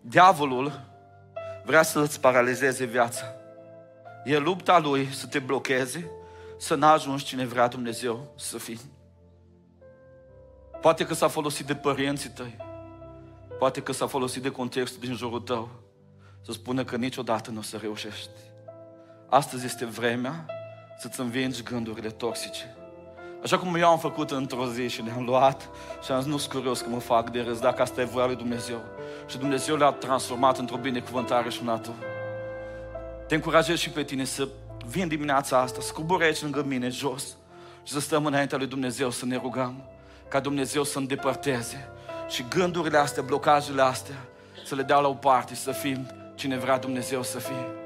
Diavolul vrea să îți paralizeze viața. E lupta lui să te blocheze, să n-ajungi cine vrea Dumnezeu să fii. Poate că s-a folosit de părinții tăi, poate că s-a folosit de contextul din jurul tău, să spună că niciodată nu o să reușești. Astăzi este vremea să-ți învingi gândurile toxice. Așa cum eu am făcut într-o zi și le-am luat și am zis, nu curios că mă fac de râs, dacă asta e voia lui Dumnezeu. Și Dumnezeu le-a transformat într-o binecuvântare și un atu. Te încurajez și pe tine să vin dimineața asta, să cobori aici lângă mine, jos, și să stăm înaintea lui Dumnezeu, să ne rugăm, ca Dumnezeu să îndepărteze și gândurile astea, blocajele astea, să le dea la o parte, să fim cine vrea Dumnezeu să fie.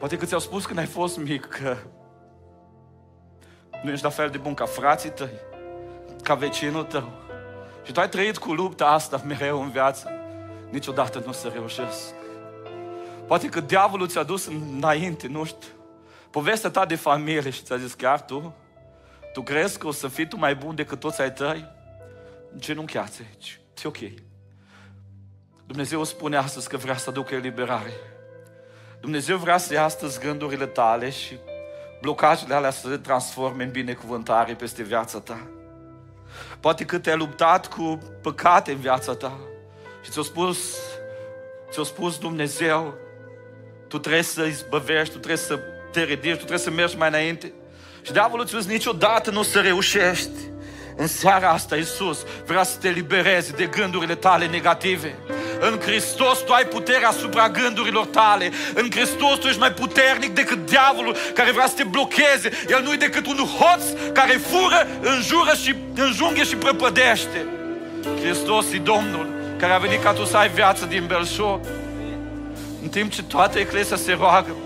Poate că ți-au spus când ai fost mic că nu ești la fel de bun ca frații tăi, ca vecinul tău. Și tu ai trăit cu lupta asta mereu în viață. Niciodată nu o să reușesc. Poate că diavolul ți-a dus înainte, nu știu, povestea ta de familie și ți-a zis chiar tu, tu crezi că o să fii tu mai bun decât toți ai tăi? Genunchiați aici. E ok. Dumnezeu spune astăzi că vrea să aducă eliberare. Dumnezeu vrea să ia astăzi gândurile tale și blocajele alea să se transforme în binecuvântare peste viața ta. Poate că te-ai luptat cu păcate în viața ta și ți-a spus, ți-a spus Dumnezeu, tu trebuie să izbăvești, tu trebuie să te ridici, tu trebuie să mergi mai înainte. Și diavolul ți-a zis, niciodată nu o să reușești. În seara asta, Iisus vrea să te libereze de gândurile tale negative. În Hristos tu ai putere asupra gândurilor tale. În Hristos tu ești mai puternic decât diavolul care vrea să te blocheze. El nu e decât un hoț care fură, înjură și înjunghe și prăpădește. Hristos e Domnul care a venit ca tu să ai viață din belșug. În timp ce toată Eclesia se roagă,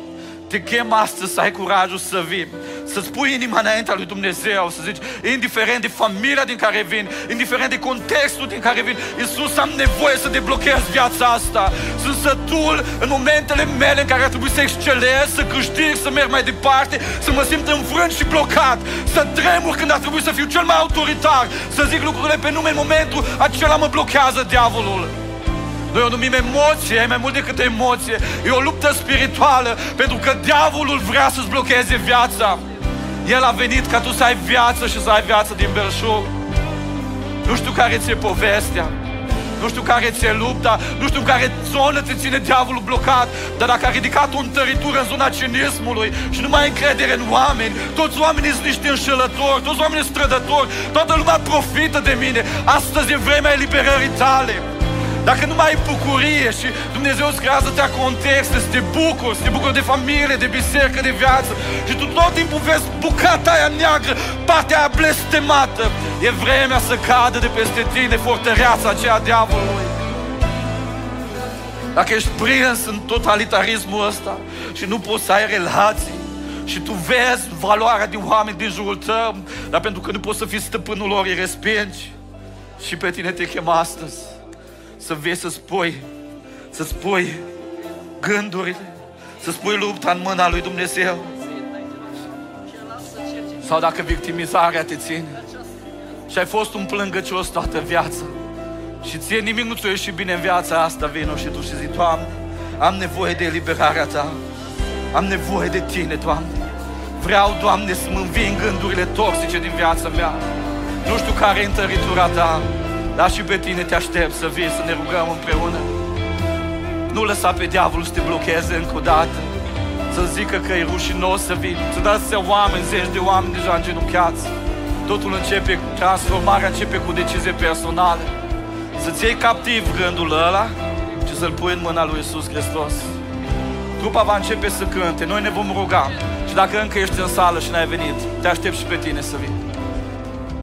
te chem astăzi să ai curajul să vii, să-ți pui inima înaintea lui Dumnezeu, să zici, indiferent de familia din care vin, indiferent de contextul din care vin, Iisus, am nevoie să deblochez viața asta. Sunt sătul în momentele mele în care ar trebui să excelez, să câștig, să merg mai departe, să mă simt înfrânt și blocat, să tremur când ar trebui să fiu cel mai autoritar, să zic lucrurile pe nume în momentul acela mă blochează diavolul. Noi o numim emoție, e mai mult decât emoție. E o luptă spirituală, pentru că diavolul vrea să-ți blocheze viața. El a venit ca tu să ai viață și să ai viață din belșug. Nu știu care ți-e povestea, nu știu care ți-e lupta, nu știu în care zonă te ține diavolul blocat, dar dacă a ridicat o întăritură în zona cinismului și nu mai ai încredere în oameni, toți oamenii sunt niște înșelători, toți oamenii sunt strădători, toată lumea profită de mine. Astăzi e vremea eliberării tale. Dacă nu mai ai bucurie și Dumnezeu îți creează-te contexte, să te bucuri, să te bucuri de familie, de biserică, de viață și tu tot timpul vezi bucata aia neagră, partea aia blestemată, e vremea să cadă de peste tine fortăreața aceea diavolului. Dacă ești prins în totalitarismul ăsta și nu poți să ai relații, și tu vezi valoarea din oameni din jurul tău, dar pentru că nu poți să fii stăpânul lor, îi respingi. Și pe tine te chem astăzi să vezi să spui, să spui gândurile, să spui lupta în mâna lui Dumnezeu. Sau dacă victimizarea te ține și ai fost un plângăcios toată viața și ție nimic nu ți-o ieșit bine în viața asta, vino și tu și zi, Doamne, am nevoie de eliberarea Ta, am nevoie de Tine, Doamne. Vreau, Doamne, să-mi înving gândurile toxice din viața mea. Nu știu care e întăritura Ta, dar și pe tine te aștept să vii, să ne rugăm împreună. Nu lăsa pe diavolul să te blocheze încă o dată. Să zică că e rușinos să vii. Să dați să oameni, zeci de oameni deja îngenunchiați. Totul începe, transformarea începe cu decizie personală. Să-ți iei captiv gândul ăla și să-l pui în mâna lui Isus Hristos. Trupa va începe să cânte, noi ne vom ruga. Și Și dacă încă ești în sală și n-ai venit, te aștept și pe tine să vii.